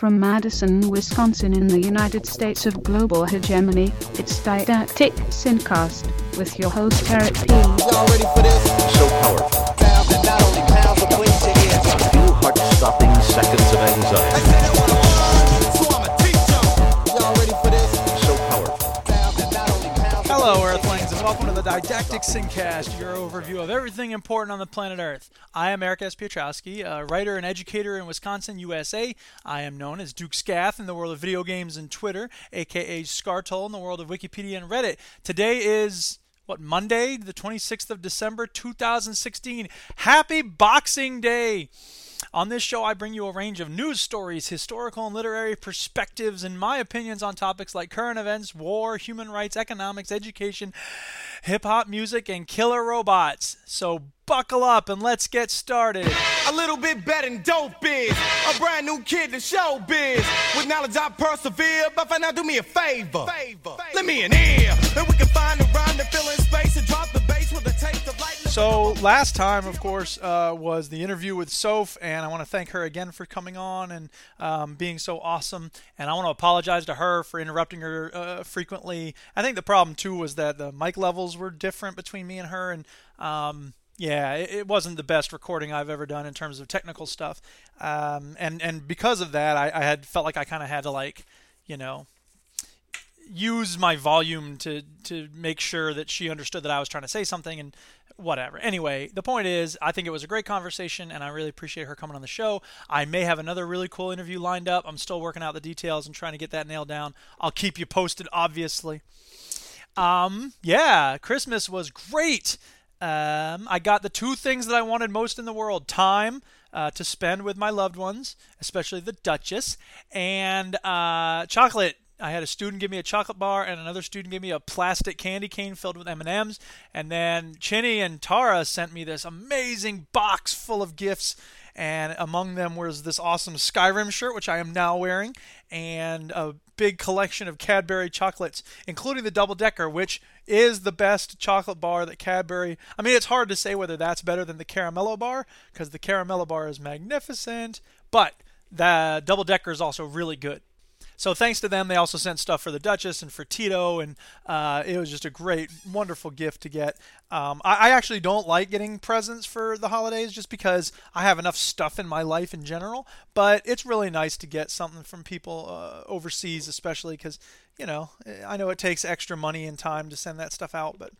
From Madison, Wisconsin in the United States of global hegemony, it's Didactic Synapse with your host Eric P. Y'all ready for this? so powerful. Sound that not only pounds but cleans your ears. Few heart-stopping seconds of anxiety. Didactic Synapse, your overview of everything important on the planet Earth. I am Eric S. Piotrowski, a writer and educator in Wisconsin, USA. I am known as Duke Scath in the world of video games and Twitter, aka Scartol in the world of Wikipedia and Reddit. Today is what Monday, the 26th of December, 2016. Happy Boxing Day! On this show, I bring you a range of news stories, historical and literary perspectives, and my opinions on topics like current events, war, human rights, economics, education, hip hop music, and killer robots. So buckle up and let's get started. A little bit better than dope is. A brand new kid to show biz. With knowledge I persevere, but for now do me a favor. favor. Let me an ear, and we can find a rhyme to fill in space and drop the bass with a taste of lightning. So last time, of course, uh, was the interview with Soph, and I want to thank her again for coming on and um, being so awesome. And I want to apologize to her for interrupting her uh, frequently. I think the problem too was that the mic levels were different between me and her, and um, yeah, it, it wasn't the best recording I've ever done in terms of technical stuff. Um, and and because of that, I, I had felt like I kind of had to like, you know, use my volume to to make sure that she understood that I was trying to say something and whatever. Anyway, the point is I think it was a great conversation and I really appreciate her coming on the show. I may have another really cool interview lined up. I'm still working out the details and trying to get that nailed down. I'll keep you posted obviously. Um yeah, Christmas was great. Um, I got the two things that I wanted most in the world time uh, to spend with my loved ones, especially the Duchess, and uh, chocolate. I had a student give me a chocolate bar, and another student gave me a plastic candy cane filled with M&Ms. And then Chinny and Tara sent me this amazing box full of gifts, and among them was this awesome Skyrim shirt, which I am now wearing, and a big collection of Cadbury chocolates, including the double decker, which is the best chocolate bar that Cadbury. I mean, it's hard to say whether that's better than the Caramello bar because the Caramello bar is magnificent, but the double decker is also really good. So thanks to them, they also sent stuff for the Duchess and for Tito, and uh, it was just a great, wonderful gift to get. Um, I, I actually don't like getting presents for the holidays just because I have enough stuff in my life in general. But it's really nice to get something from people uh, overseas, especially because you know I know it takes extra money and time to send that stuff out, but.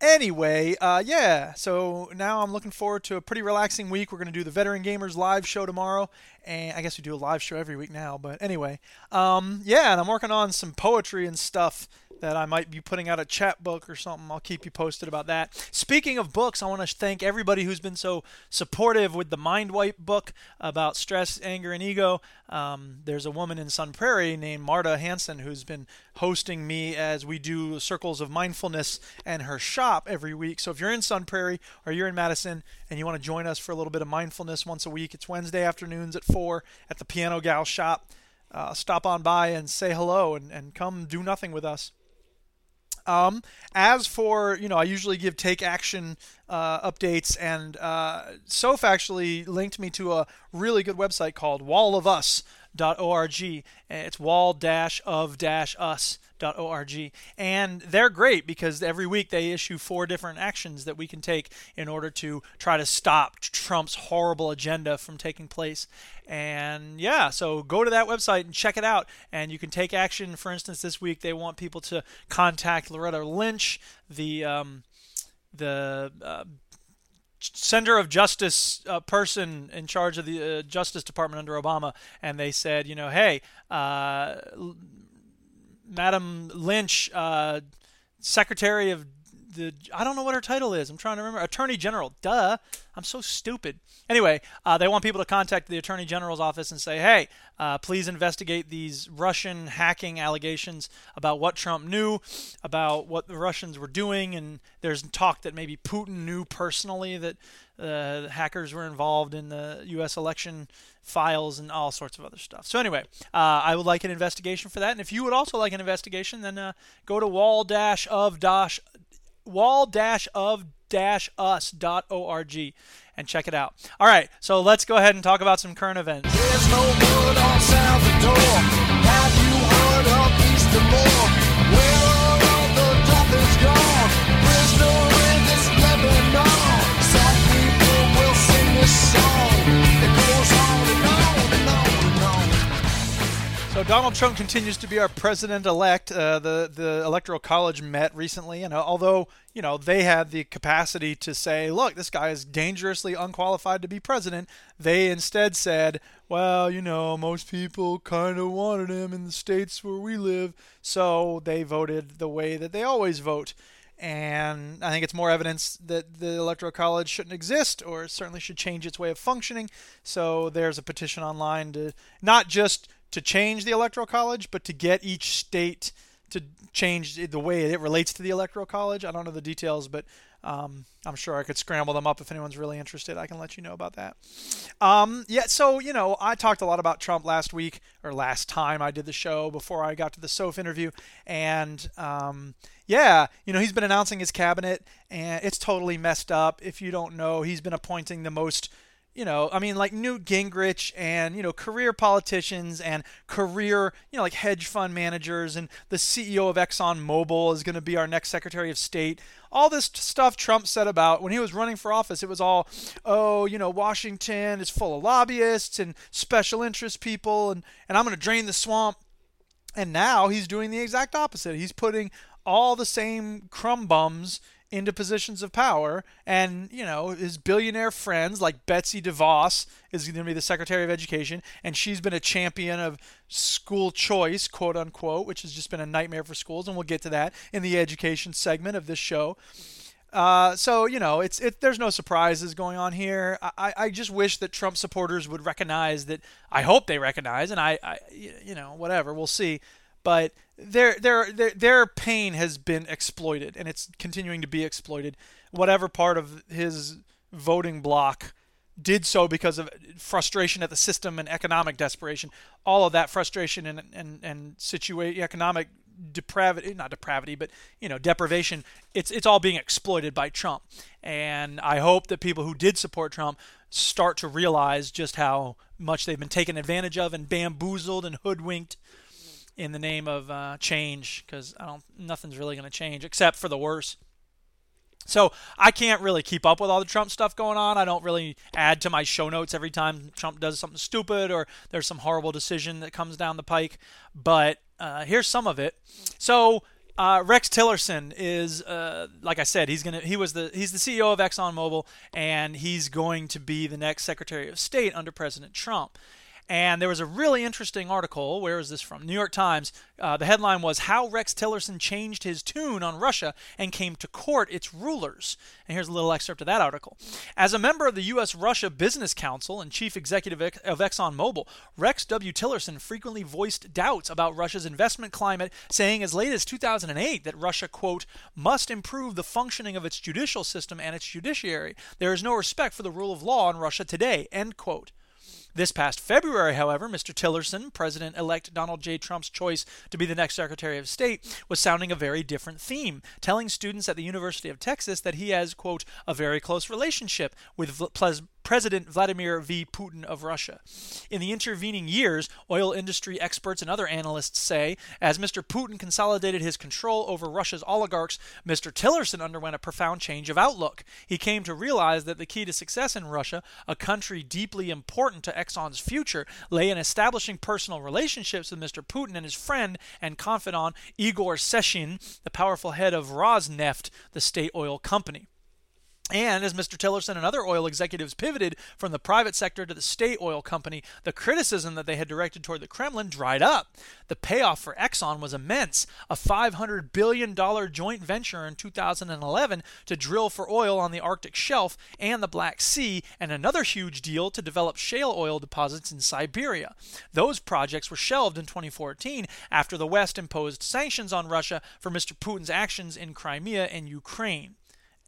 Anyway, uh, yeah, so now I'm looking forward to a pretty relaxing week. We're going to do the Veteran Gamers live show tomorrow, and I guess we do a live show every week now, but anyway, um, yeah, and I'm working on some poetry and stuff that I might be putting out a chapbook or something. I'll keep you posted about that. Speaking of books, I want to thank everybody who's been so supportive with the Mind Wipe book about stress, anger, and ego. Um, there's a woman in Sun Prairie named Marta Hansen who's been hosting me as we do circles of mindfulness and her shop every week. So if you're in Sun Prairie or you're in Madison and you want to join us for a little bit of mindfulness once a week, it's Wednesday afternoons at 4 at the Piano Gal shop. Uh, stop on by and say hello and, and come do nothing with us. Um, as for you know, I usually give take action uh, updates, and uh, Soph actually linked me to a really good website called Wall of Us. Dot org. It's wall-of-us.org, and they're great because every week they issue four different actions that we can take in order to try to stop Trump's horrible agenda from taking place. And yeah, so go to that website and check it out. And you can take action. For instance, this week they want people to contact Loretta Lynch, the um, the uh, center of justice uh, person in charge of the uh, Justice Department under Obama, and they said, you know, hey, uh, Madam Lynch, uh, Secretary of the I don't know what her title is. I'm trying to remember. Attorney General. Duh. I'm so stupid. Anyway, uh, they want people to contact the Attorney General's office and say, hey, uh, please investigate these Russian hacking allegations about what Trump knew, about what the Russians were doing, and there's talk that maybe Putin knew personally that uh, hackers were involved in the U.S. election files and all sorts of other stuff. So anyway, uh, I would like an investigation for that, and if you would also like an investigation, then uh, go to wall-of-dash wall-of-us.org and check it out. All right, so let's go ahead and talk about some current events. There's no on Salvador. Have you heard of So Donald Trump continues to be our president-elect. Uh, the the electoral college met recently, and uh, although you know they had the capacity to say, "Look, this guy is dangerously unqualified to be president," they instead said, "Well, you know, most people kind of wanted him in the states where we live, so they voted the way that they always vote." And I think it's more evidence that the electoral college shouldn't exist, or certainly should change its way of functioning. So there's a petition online to not just to change the electoral college, but to get each state to change the way it relates to the electoral college. I don't know the details, but um, I'm sure I could scramble them up if anyone's really interested. I can let you know about that. Um, yeah, so you know, I talked a lot about Trump last week or last time I did the show before I got to the Soph interview, and um, yeah, you know, he's been announcing his cabinet, and it's totally messed up. If you don't know, he's been appointing the most you know, I mean, like Newt Gingrich and, you know, career politicians and career, you know, like hedge fund managers and the CEO of ExxonMobil is going to be our next Secretary of State. All this stuff Trump said about when he was running for office, it was all, oh, you know, Washington is full of lobbyists and special interest people, and, and I'm going to drain the swamp. And now he's doing the exact opposite. He's putting all the same crumb bums into positions of power. And, you know, his billionaire friends like Betsy DeVos is going to be the Secretary of Education, and she's been a champion of school choice, quote unquote, which has just been a nightmare for schools. And we'll get to that in the education segment of this show. Uh, so you know, it's it. There's no surprises going on here. I, I just wish that Trump supporters would recognize that. I hope they recognize, and I, I you know, whatever. We'll see but their their their pain has been exploited and it's continuing to be exploited. Whatever part of his voting bloc did so because of frustration at the system and economic desperation. All of that frustration and and and situation economic depravity not depravity but you know deprivation it's it's all being exploited by Trump. And I hope that people who did support Trump start to realize just how much they've been taken advantage of and bamboozled and hoodwinked in the name of uh, change because I don't nothing's really going to change except for the worse. So I can't really keep up with all the Trump stuff going on. I don't really add to my show notes every time Trump does something stupid or there's some horrible decision that comes down the pike. But uh, here's some of it. So uh, Rex Tillerson is, uh, like I said, he's gonna he was the he's the CEO of ExxonMobil and he's going to be the next Secretary of State under President Trump. And there was a really interesting article. Where is this from? New York Times. Uh, the headline was How Rex Tillerson Changed His Tune on Russia and Came to Court Its Rulers. And here's a little excerpt of that article. As a member of the U.S. Russia Business Council and chief executive of ExxonMobil, Rex W. Tillerson frequently voiced doubts about Russia's investment climate, saying as late as 2008 that Russia, quote, must improve the functioning of its judicial system and its judiciary. There is no respect for the rule of law in Russia today, end quote. This past February, however, Mr. Tillerson, President elect Donald J. Trump's choice to be the next Secretary of State, was sounding a very different theme, telling students at the University of Texas that he has, quote, a very close relationship with President Vladimir V. Putin of Russia. In the intervening years, oil industry experts and other analysts say, as Mr. Putin consolidated his control over Russia's oligarchs, Mr. Tillerson underwent a profound change of outlook. He came to realize that the key to success in Russia, a country deeply important to Exxon's future, lay in establishing personal relationships with Mr. Putin and his friend and confidant Igor Sechin, the powerful head of Rosneft, the state oil company. And as Mr. Tillerson and other oil executives pivoted from the private sector to the state oil company, the criticism that they had directed toward the Kremlin dried up. The payoff for Exxon was immense a $500 billion joint venture in 2011 to drill for oil on the Arctic shelf and the Black Sea, and another huge deal to develop shale oil deposits in Siberia. Those projects were shelved in 2014 after the West imposed sanctions on Russia for Mr. Putin's actions in Crimea and Ukraine.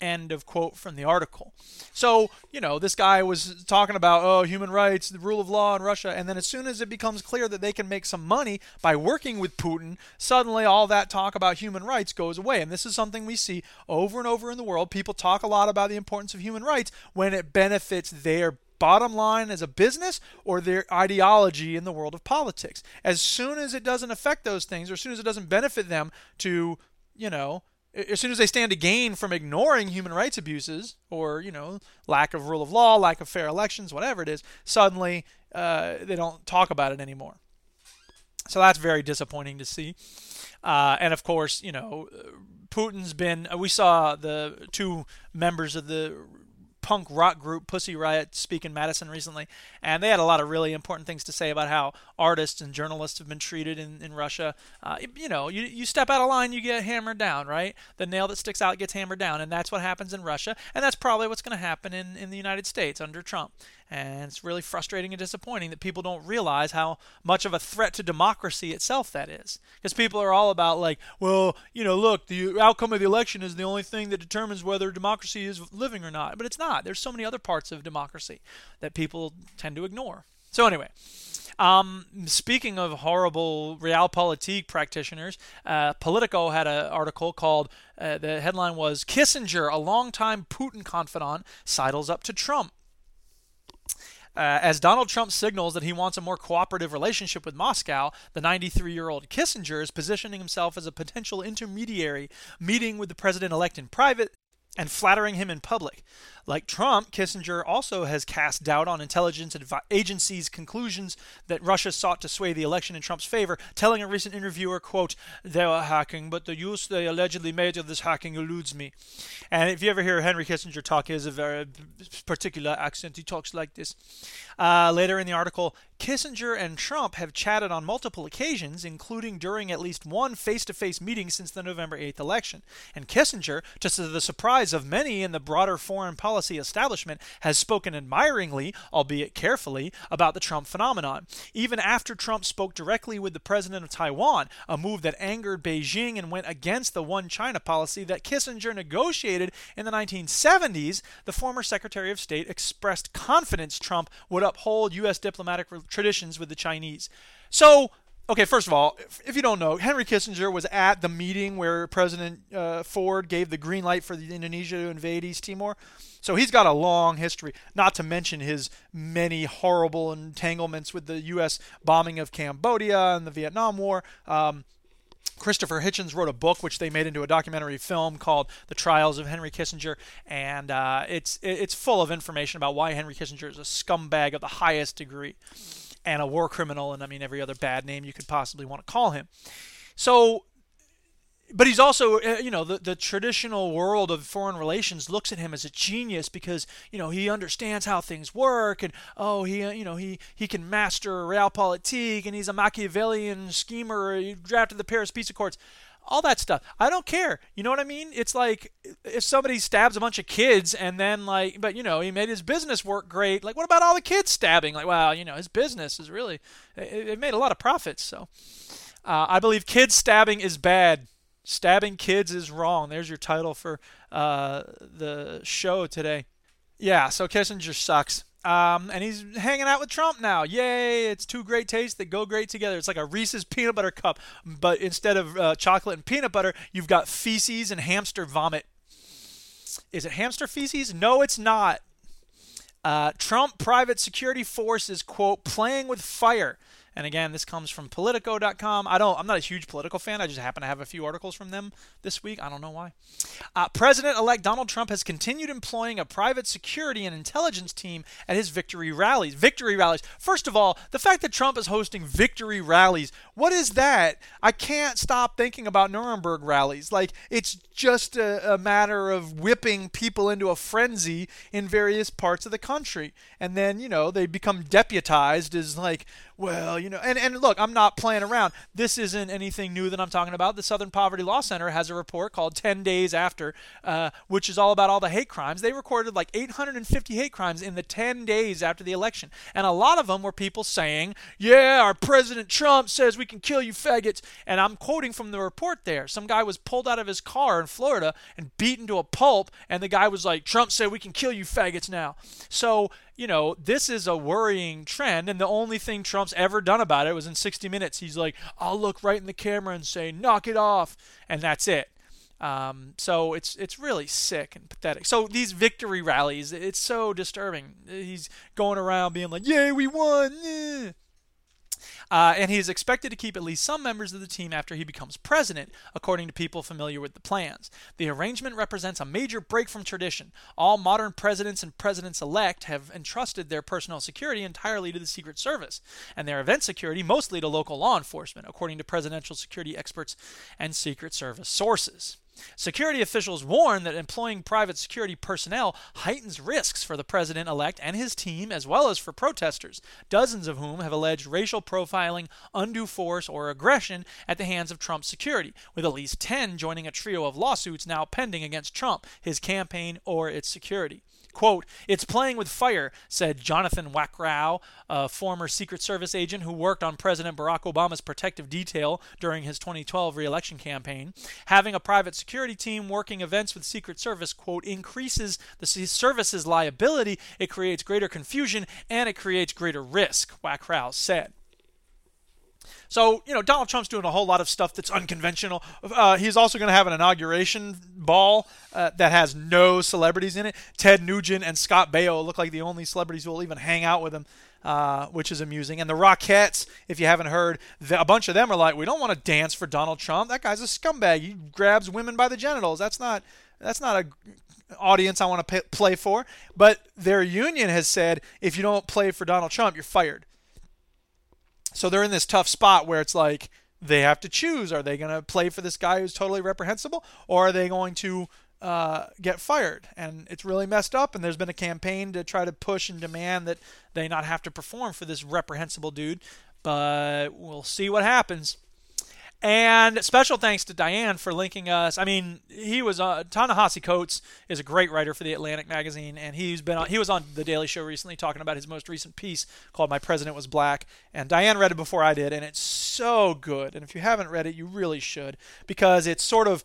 End of quote from the article. So, you know, this guy was talking about, oh, human rights, the rule of law in Russia. And then as soon as it becomes clear that they can make some money by working with Putin, suddenly all that talk about human rights goes away. And this is something we see over and over in the world. People talk a lot about the importance of human rights when it benefits their bottom line as a business or their ideology in the world of politics. As soon as it doesn't affect those things, or as soon as it doesn't benefit them to, you know, as soon as they stand to gain from ignoring human rights abuses or you know lack of rule of law lack of fair elections whatever it is suddenly uh, they don't talk about it anymore So that's very disappointing to see. Uh, and of course, you know, Putin's been. We saw the two members of the punk rock group Pussy Riot speak in Madison recently, and they had a lot of really important things to say about how artists and journalists have been treated in, in Russia. Uh, you know, you, you step out of line, you get hammered down, right? The nail that sticks out gets hammered down, and that's what happens in Russia, and that's probably what's going to happen in, in the United States under Trump. And it's really frustrating and disappointing that people don't realize how much of a threat to democracy itself that is. Because people are all about, like, well, you know, look, the outcome of the election is the only thing that determines whether democracy is living or not. But it's not. There's so many other parts of democracy that people tend to ignore. So, anyway. Um, speaking of horrible realpolitik practitioners, uh, Politico had an article called, uh, the headline was Kissinger, a longtime Putin confidant, sidles up to Trump. Uh, as Donald Trump signals that he wants a more cooperative relationship with Moscow, the 93 year old Kissinger is positioning himself as a potential intermediary, meeting with the president elect in private and flattering him in public. Like Trump, Kissinger also has cast doubt on intelligence agencies' conclusions that Russia sought to sway the election in Trump's favor, telling a recent interviewer, quote, they were hacking, but the use they allegedly made of this hacking eludes me. And if you ever hear Henry Kissinger talk, he has a very particular accent. He talks like this. Uh, later in the article, Kissinger and Trump have chatted on multiple occasions, including during at least one face to face meeting since the November 8th election. And Kissinger, to the surprise of many in the broader foreign policy establishment has spoken admiringly, albeit carefully, about the Trump phenomenon. Even after Trump spoke directly with the president of Taiwan, a move that angered Beijing and went against the one China policy that Kissinger negotiated in the 1970s, the former Secretary of State expressed confidence Trump would uphold U.S. diplomatic traditions with the Chinese. So, Okay, first of all, if, if, you don't know, Henry Kissinger was at the meeting where President uh, Ford gave the green light for the Indonesia to invade East Timor. So he's got a long history, not to mention his many horrible entanglements with the U.S. bombing of Cambodia and the Vietnam War. Um, Christopher Hitchens wrote a book which they made into a documentary film called "The Trials of Henry Kissinger," and uh, it's it's full of information about why Henry Kissinger is a scumbag of the highest degree and a war criminal, and I mean every other bad name you could possibly want to call him. So but he's also, uh, you know, the, the traditional world of foreign relations looks at him as a genius because, you know, he understands how things work and, oh, he, uh, you know, he, he can master realpolitik and he's a Machiavellian schemer. He drafted the Paris Peace Accords. All that stuff. I don't care. You know what I mean? It's like if somebody stabs a bunch of kids and then, like, but, you know, he made his business work great. Like, what about all the kids stabbing? Like, well, you know, his business is really, it, it made a lot of profits. So uh, I believe kids stabbing is bad Stabbing kids is wrong. There's your title for uh, the show today. Yeah, so Kissinger sucks. Um, and he's hanging out with Trump now. Yay! It's two great tastes that go great together. It's like a Reese's peanut butter cup, but instead of uh, chocolate and peanut butter, you've got feces and hamster vomit. Is it hamster feces? No, it's not. Uh, Trump private security force is quote playing with fire and again, this comes from Politico.com. I don't. I'm not a huge Politico fan. I just happen to have a few articles from them this week. I don't know why. Uh, President-elect Donald Trump has continued employing a private security and intelligence team at his victory rallies. Victory rallies. First of all, the fact that Trump is hosting victory rallies. What is that? I can't stop thinking about Nuremberg rallies. Like it's just a, a matter of whipping people into a frenzy in various parts of the country, and then you know they become deputized as like well, you know, and, and look, I'm not playing around. This isn't anything new that I'm talking about. The Southern Poverty Law Center has a report called 10 Days After, uh, which is all about all the hate crimes. They recorded like 850 hate crimes in the 10 days after the election. And a lot of them were people saying, yeah, our President Trump says we can kill you faggots. And I'm quoting from the report there. Some guy was pulled out of his car in Florida and beaten to a pulp. And the guy was like, Trump said we can kill you faggots now. So you know, this is a worrying trend. And the only thing Trump's ever done about it was in 60 Minutes. He's like, I'll look right in the camera and say, knock it off. And that's it. Um, so it's it's really sick and pathetic. So these victory rallies, it's so disturbing. He's going around being like, "Yay, we won!" Uh, and he is expected to keep at least some members of the team after he becomes president, according to people familiar with the plans. The arrangement represents a major break from tradition. All modern presidents and presidents elect have entrusted their personal security entirely to the Secret Service, and their event security mostly to local law enforcement, according to presidential security experts and Secret Service sources. Security officials warn that employing private security personnel heightens risks for the president elect and his team, as well as for protesters, dozens of whom have alleged racial profiling, undue force, or aggression at the hands of Trump's security, with at least 10 joining a trio of lawsuits now pending against Trump, his campaign, or its security. Quote, it's playing with fire, said Jonathan Wackrow, a former Secret Service agent who worked on President Barack Obama's protective detail during his 2012 reelection campaign. Having a private security team working events with Secret Service, quote, increases the service's liability, it creates greater confusion, and it creates greater risk, Wackrow said. So, you know, Donald Trump's doing a whole lot of stuff that's unconventional. Uh, he's also going to have an inauguration ball uh, that has no celebrities in it. Ted Nugent and Scott Baio look like the only celebrities who will even hang out with him. Uh, which is amusing. And the Rockettes, if you haven't heard, the, a bunch of them are like, we don't want to dance for Donald Trump. That guy's a scumbag. He grabs women by the genitals. That's not that's not a audience I want to pay, play for. But their union has said, if you don't play for Donald Trump, you're fired. So they're in this tough spot where it's like they have to choose: are they going to play for this guy who's totally reprehensible, or are they going to uh, get fired? And it's really messed up. And there's been a campaign to try to push and demand that they not have to perform for this reprehensible dude. But we'll see what happens. And special thanks to Diane for linking us. I mean, he was uh, Ta-Nehisi Coates is a great writer for the Atlantic magazine, and he's been on, he was on the Daily Show recently talking about his most recent piece called "My President Was Black." And Diane read it before I did, and it's so good. And if you haven't read it, you really should because it's sort of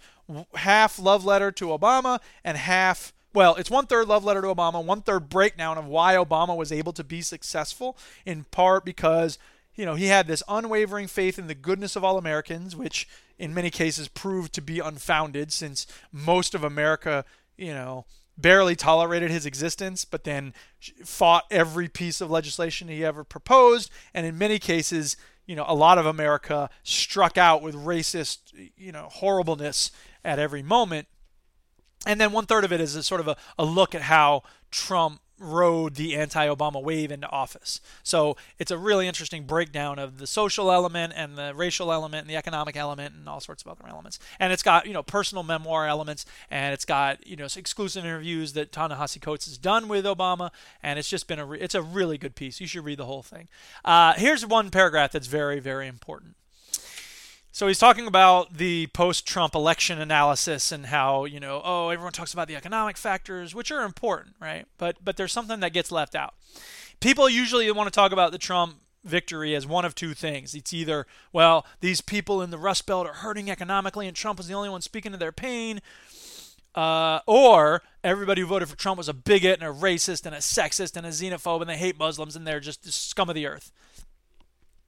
half love letter to Obama and half well, it's one third love letter to Obama, one third breakdown of why Obama was able to be successful, in part because you know, he had this unwavering faith in the goodness of all Americans, which in many cases proved to be unfounded since most of America, you know, barely tolerated his existence, but then fought every piece of legislation he ever proposed. And in many cases, you know, a lot of America struck out with racist, you know, horribleness at every moment. And then one third of it is a sort of a, a look at how Trump rode the anti-Obama wave into office. So it's a really interesting breakdown of the social element and the racial element and the economic element and all sorts of other elements. And it's got you know personal memoir elements and it's got you know exclusive interviews that Ta-Nehisi Coates has done with Obama. And it's just been a re- it's a really good piece. You should read the whole thing. Uh, here's one paragraph that's very very important. So he's talking about the post-Trump election analysis and how you know, oh, everyone talks about the economic factors, which are important, right? But but there's something that gets left out. People usually want to talk about the Trump victory as one of two things. It's either, well, these people in the Rust Belt are hurting economically, and Trump was the only one speaking to their pain. Uh, or everybody who voted for Trump was a bigot and a racist and a sexist and a xenophobe and they hate Muslims and they're just the scum of the earth.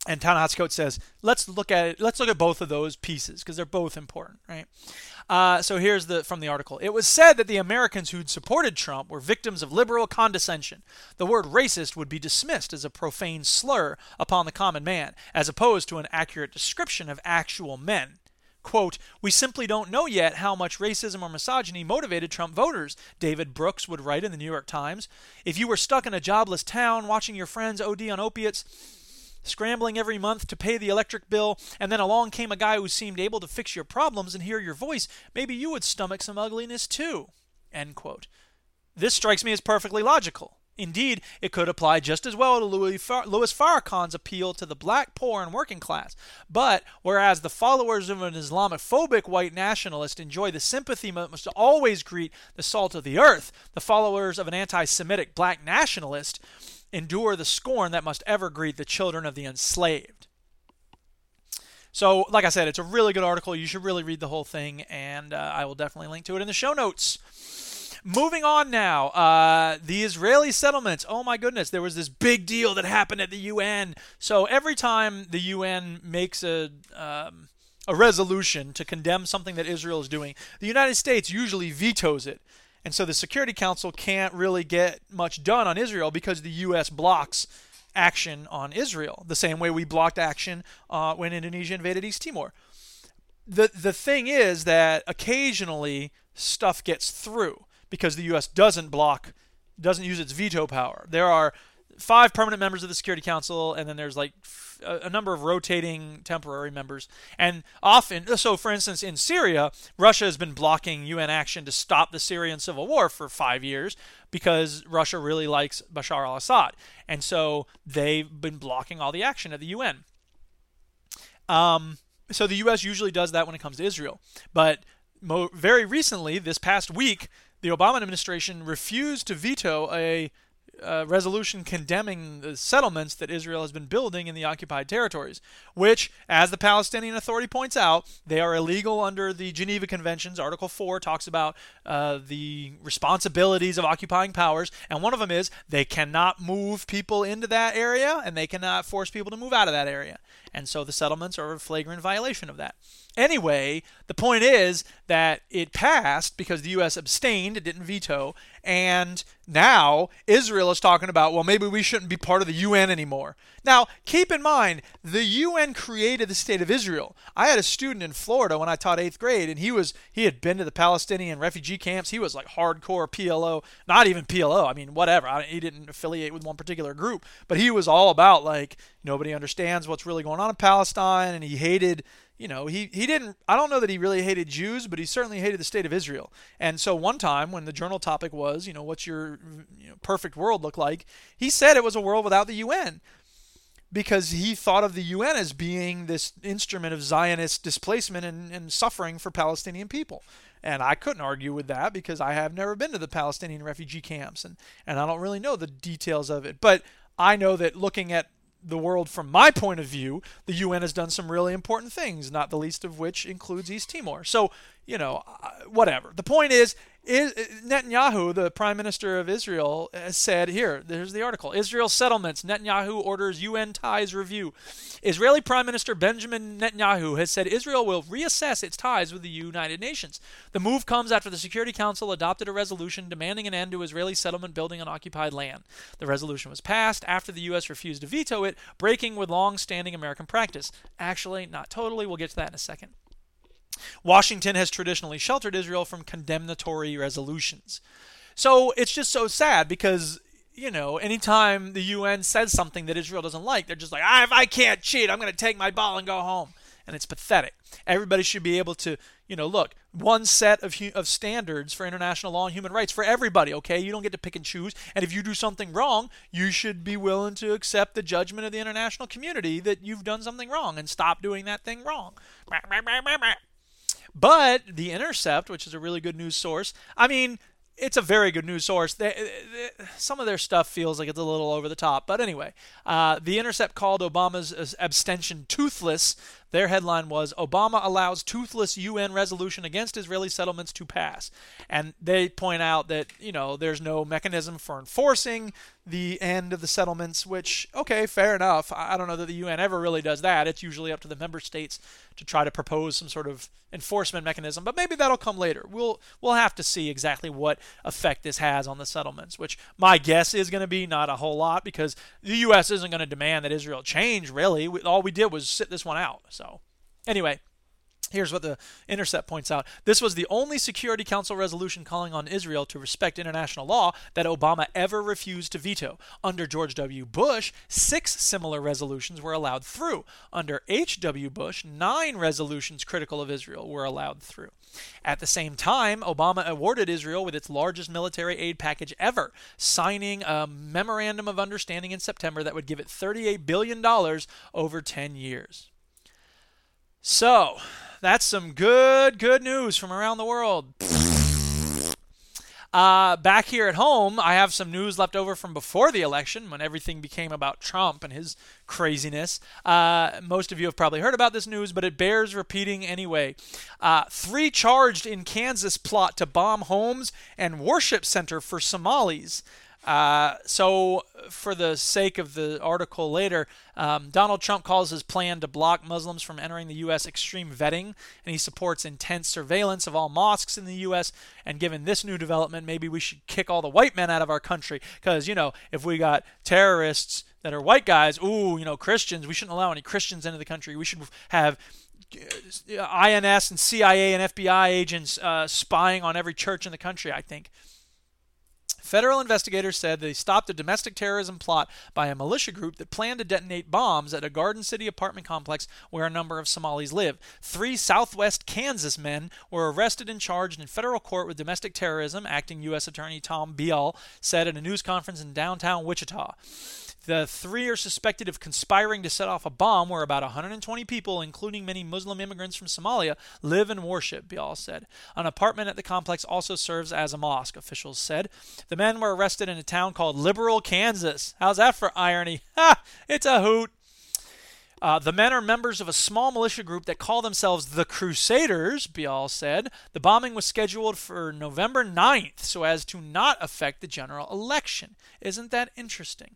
And Ta-Nehisi Coates says, let's look at it. Let's look at both of those pieces because they're both important, right? Uh, so here's the from the article. It was said that the Americans who'd supported Trump were victims of liberal condescension. The word racist would be dismissed as a profane slur upon the common man, as opposed to an accurate description of actual men. Quote, We simply don't know yet how much racism or misogyny motivated Trump voters, David Brooks would write in the New York Times. If you were stuck in a jobless town watching your friends OD on opiates, scrambling every month to pay the electric bill, and then along came a guy who seemed able to fix your problems and hear your voice, maybe you would stomach some ugliness too. This strikes me as perfectly logical. Indeed, it could apply just as well to Louis, Far- Louis Farrakhan's appeal to the black, poor, and working class. But whereas the followers of an Islamophobic white nationalist enjoy the sympathy must always greet the salt of the earth, the followers of an anti Semitic black nationalist endure the scorn that must ever greet the children of the enslaved. So, like I said, it's a really good article. You should really read the whole thing, and uh, I will definitely link to it in the show notes. Moving on now, uh, the Israeli settlements. Oh my goodness, there was this big deal that happened at the UN. So every time the UN makes a um, a resolution to condemn something that Israel is doing, the United States usually vetoes it. And so the Security Council can't really get much done on Israel because the U.S. blocks action on Israel, the same way we blocked action uh, when Indonesia invaded East Timor. The the thing is that occasionally stuff gets through because the U.S. doesn't block, doesn't use its veto power. There are five permanent members of the Security Council, and then there's like a, a number of rotating temporary members. And often, so for instance, in Syria, Russia has been blocking UN action to stop the Syrian civil war for five years because Russia really likes Bashar al Assad. And so they've been blocking all the action at the UN. Um, so the U.S. usually does that when it comes to Israel. But mo- very recently, this past week, the Obama administration refused to veto a uh, resolution condemning the settlements that Israel has been building in the occupied territories, which, as the Palestinian Authority points out, they are illegal under the Geneva Conventions. Article 4 talks about uh, the responsibilities of occupying powers, and one of them is they cannot move people into that area and they cannot force people to move out of that area. And so the settlements are a flagrant violation of that. Anyway, the point is that it passed because the U.S. abstained, it didn't veto, and now Israel is talking about, well, maybe we shouldn't be part of the UN anymore. Now, keep in mind, the UN created the state of Israel. I had a student in Florida when I taught eighth grade, and he was he had been to the Palestinian refugee camps. He was like hardcore PLO, not even PLO. I mean, whatever. I, he didn't affiliate with one particular group, but he was all about like nobody understands what's really going on in Palestine, and he hated you know, he, he didn't, I don't know that he really hated Jews, but he certainly hated the state of Israel. And so one time when the journal topic was, you know, what's your you know, perfect world look like, he said it was a world without the UN because he thought of the UN as being this instrument of Zionist displacement and, and suffering for Palestinian people. And I couldn't argue with that because I have never been to the Palestinian refugee camps and, and I don't really know the details of it. But I know that looking at the world from my point of view, the UN has done some really important things, not the least of which includes East Timor. So, you know, uh, whatever. The point is, is Netanyahu, the prime minister of Israel, has said here, there's the article Israel settlements. Netanyahu orders UN ties review. Israeli Prime Minister Benjamin Netanyahu has said Israel will reassess its ties with the United Nations. The move comes after the Security Council adopted a resolution demanding an end to Israeli settlement building on occupied land. The resolution was passed after the U.S. refused to veto it, breaking with long standing American practice. Actually, not totally. We'll get to that in a second. Washington has traditionally sheltered Israel from condemnatory resolutions. So it's just so sad because, you know, anytime the UN says something that Israel doesn't like, they're just like, ah, if I can't cheat, I'm going to take my ball and go home. And it's pathetic. Everybody should be able to, you know, look, one set of, of standards for international law and human rights for everybody, okay? You don't get to pick and choose. And if you do something wrong, you should be willing to accept the judgment of the international community that you've done something wrong and stop doing that thing wrong. But The Intercept, which is a really good news source, I mean, it's a very good news source. They, they, some of their stuff feels like it's a little over the top, but anyway, uh, the Intercept called Obama's abstention toothless. Their headline was Obama allows toothless UN resolution against Israeli settlements to pass, and they point out that you know there's no mechanism for enforcing the end of the settlements. Which okay, fair enough. I don't know that the UN ever really does that. It's usually up to the member states to try to propose some sort of enforcement mechanism, but maybe that'll come later. We'll we'll have to see exactly what effect this has on the settlements, which my guess is going to be not a whole lot because the US isn't going to demand that Israel change really. All we did was sit this one out. So, anyway, Here's what the Intercept points out. This was the only Security Council resolution calling on Israel to respect international law that Obama ever refused to veto. Under George W. Bush, six similar resolutions were allowed through. Under H.W. Bush, nine resolutions critical of Israel were allowed through. At the same time, Obama awarded Israel with its largest military aid package ever, signing a memorandum of understanding in September that would give it $38 billion over 10 years. So, that's some good, good news from around the world. Uh, back here at home, I have some news left over from before the election when everything became about Trump and his craziness. Uh, most of you have probably heard about this news, but it bears repeating anyway. Uh, three charged in Kansas plot to bomb homes and worship center for Somalis. Uh, so, for the sake of the article later, um, Donald Trump calls his plan to block Muslims from entering the U.S. extreme vetting, and he supports intense surveillance of all mosques in the U.S. And given this new development, maybe we should kick all the white men out of our country because, you know, if we got terrorists that are white guys, ooh, you know, Christians, we shouldn't allow any Christians into the country. We should have uh, INS and CIA and FBI agents uh, spying on every church in the country, I think. Federal investigators said they stopped a domestic terrorism plot by a militia group that planned to detonate bombs at a Garden City apartment complex where a number of Somalis live. Three southwest Kansas men were arrested and charged in federal court with domestic terrorism, acting U.S. Attorney Tom Beall said at a news conference in downtown Wichita. The three are suspected of conspiring to set off a bomb where about 120 people, including many Muslim immigrants from Somalia, live and worship, Beall said. An apartment at the complex also serves as a mosque, officials said. The men were arrested in a town called Liberal, Kansas. How's that for irony? Ha! It's a hoot. Uh, the men are members of a small militia group that call themselves the Crusaders, Beall said. The bombing was scheduled for November 9th so as to not affect the general election. Isn't that interesting?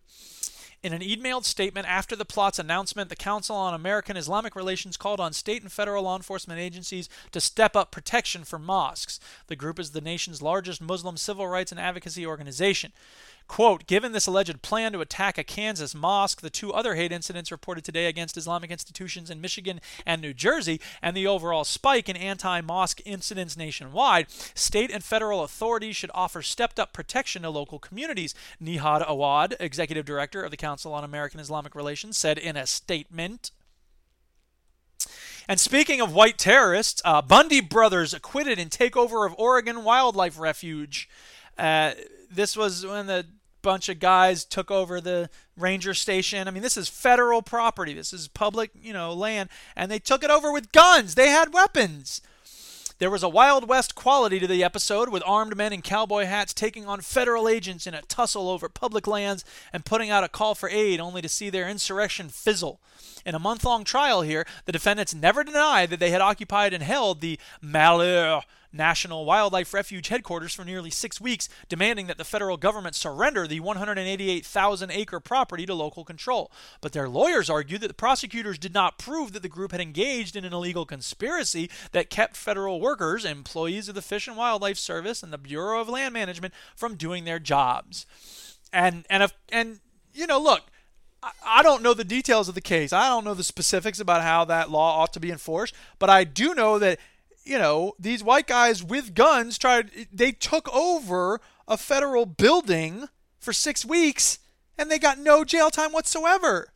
In an emailed statement after the plot's announcement, the Council on American Islamic Relations called on state and federal law enforcement agencies to step up protection for mosques. The group is the nation's largest Muslim civil rights and advocacy organization. Quote, given this alleged plan to attack a Kansas mosque, the two other hate incidents reported today against Islamic institutions in Michigan and New Jersey, and the overall spike in anti mosque incidents nationwide, state and federal authorities should offer stepped up protection to local communities, Nihad Awad, executive director of the Council on American Islamic Relations, said in a statement. And speaking of white terrorists, uh, Bundy brothers acquitted in takeover of Oregon Wildlife Refuge. Uh, this was when the bunch of guys took over the ranger station. I mean, this is federal property. This is public, you know, land, and they took it over with guns. They had weapons. There was a Wild West quality to the episode, with armed men in cowboy hats taking on federal agents in a tussle over public lands and putting out a call for aid, only to see their insurrection fizzle. In a month long trial here, the defendants never denied that they had occupied and held the Malheur National Wildlife Refuge headquarters for nearly six weeks, demanding that the federal government surrender the 188,000 acre property to local control. But their lawyers argued that the prosecutors did not prove that the group had engaged in an illegal conspiracy that kept federal workers, employees of the Fish and Wildlife Service and the Bureau of Land Management, from doing their jobs. And and if, and you know, look, I don't know the details of the case. I don't know the specifics about how that law ought to be enforced, but I do know that you know, these white guys with guns tried they took over a federal building for 6 weeks and they got no jail time whatsoever.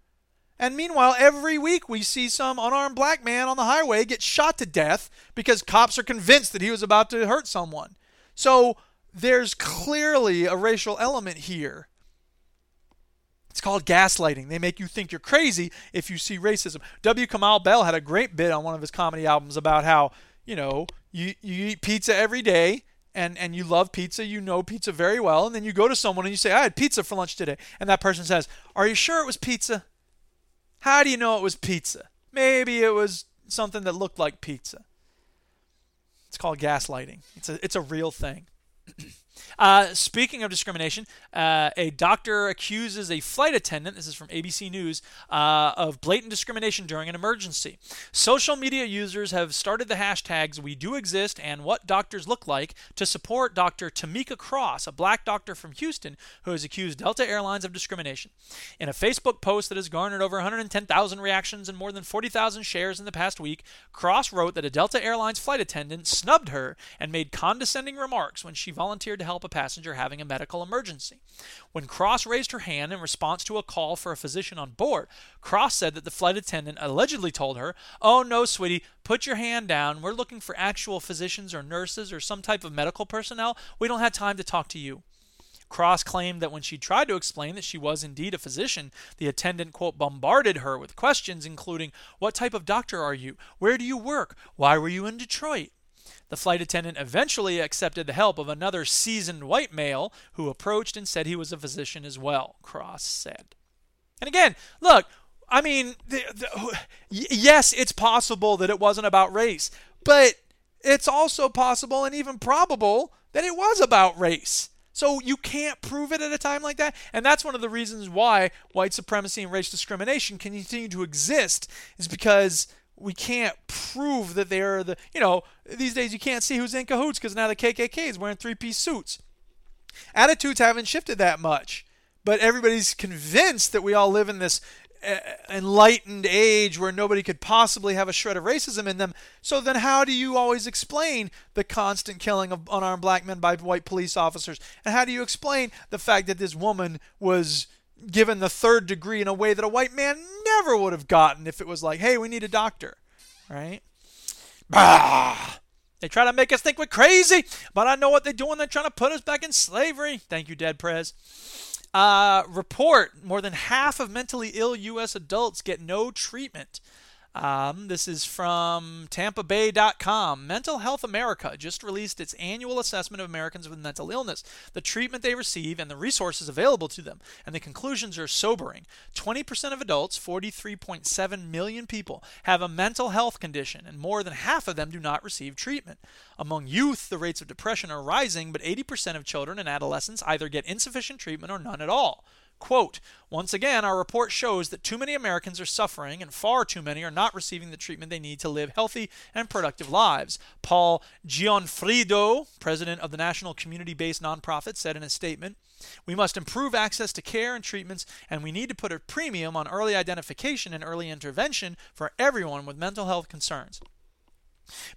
And meanwhile, every week we see some unarmed black man on the highway get shot to death because cops are convinced that he was about to hurt someone. So there's clearly a racial element here. It's called gaslighting. They make you think you're crazy if you see racism. W. Kamau Bell had a great bit on one of his comedy albums about how you know, you, you eat pizza every day and, and you love pizza, you know pizza very well, and then you go to someone and you say, I had pizza for lunch today. And that person says, Are you sure it was pizza? How do you know it was pizza? Maybe it was something that looked like pizza. It's called gaslighting. It's a, it's a real thing. Uh, speaking of discrimination, uh, a doctor accuses a flight attendant, this is from ABC News, uh, of blatant discrimination during an emergency. Social media users have started the hashtags We Do Exist and What Doctors Look Like to support Dr. Tamika Cross, a black doctor from Houston who has accused Delta Airlines of discrimination. In a Facebook post that has garnered over 110,000 reactions and more than 40,000 shares in the past week, Cross wrote that a Delta Airlines flight attendant snubbed her and made condescending remarks when she volunteered to help a passenger having a medical emergency. When Cross raised her hand in response to a call for a physician on board, Cross said that the flight attendant allegedly told her, Oh, no, sweetie, put your hand down. We're looking for actual physicians or nurses or some type of medical personnel. We don't have time to talk to you. Cross claimed that when she tried to explain that she was indeed a physician, the attendant, quote, bombarded her with questions including, What type of doctor are you? Where do you work? Why were you in Detroit? The flight attendant eventually accepted the help of another seasoned white male who approached and said he was a physician as well, Cross said. And again, look, I mean, the, the, yes, it's possible that it wasn't about race, but it's also possible and even probable that it was about race. So you can't prove it at a time like that. And that's one of the reasons why white supremacy and race discrimination continue to exist, is because we can't prove that they're the, you know, these days you can't see who's in cahoots because now the KKK is wearing three piece suits. Attitudes haven't shifted that much but everybody's convinced that we all live in this uh, enlightened age where nobody could possibly have a shred of racism in them. So then, how do you always explain the constant killing of unarmed black men by white police officers? And how do you explain the fact that this woman was given the third degree in a way that a white man never would have gotten if it was like, hey, we need a doctor, right? Bah! They try to make us think we're crazy, but I know what they're doing. They're trying to put us back in slavery. Thank you, Dead Prez. Uh, report more than half of mentally ill U.S. adults get no treatment. Um, this is from TampaBay.com. Mental Health America just released its annual assessment of Americans with mental illness, the treatment they receive, and the resources available to them. And the conclusions are sobering. 20% of adults, 43.7 million people, have a mental health condition, and more than half of them do not receive treatment. Among youth, the rates of depression are rising, but 80% of children and adolescents either get insufficient treatment or none at all. Quote, once again, our report shows that too many Americans are suffering and far too many are not receiving the treatment they need to live healthy and productive lives. Paul Gionfriddo, president of the national community based nonprofit, said in a statement We must improve access to care and treatments, and we need to put a premium on early identification and early intervention for everyone with mental health concerns.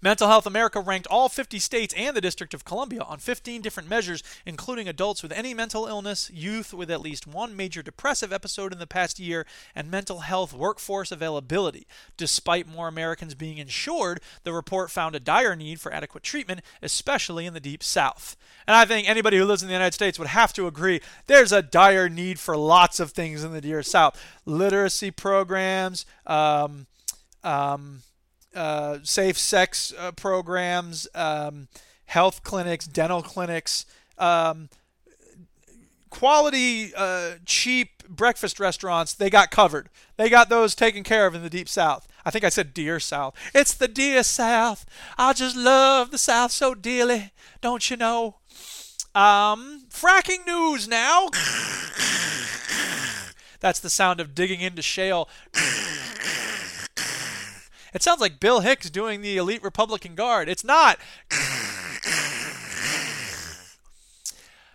Mental Health America ranked all 50 states and the District of Columbia on 15 different measures, including adults with any mental illness, youth with at least one major depressive episode in the past year, and mental health workforce availability. Despite more Americans being insured, the report found a dire need for adequate treatment, especially in the Deep South. And I think anybody who lives in the United States would have to agree there's a dire need for lots of things in the Deep South literacy programs, um, um, uh, safe sex uh, programs, um, health clinics, dental clinics, um, quality, uh, cheap breakfast restaurants. They got covered. They got those taken care of in the deep south. I think I said dear south. It's the dear south. I just love the south so dearly. Don't you know? Um, fracking news now. That's the sound of digging into shale. It sounds like Bill Hicks doing the elite Republican Guard. It's not.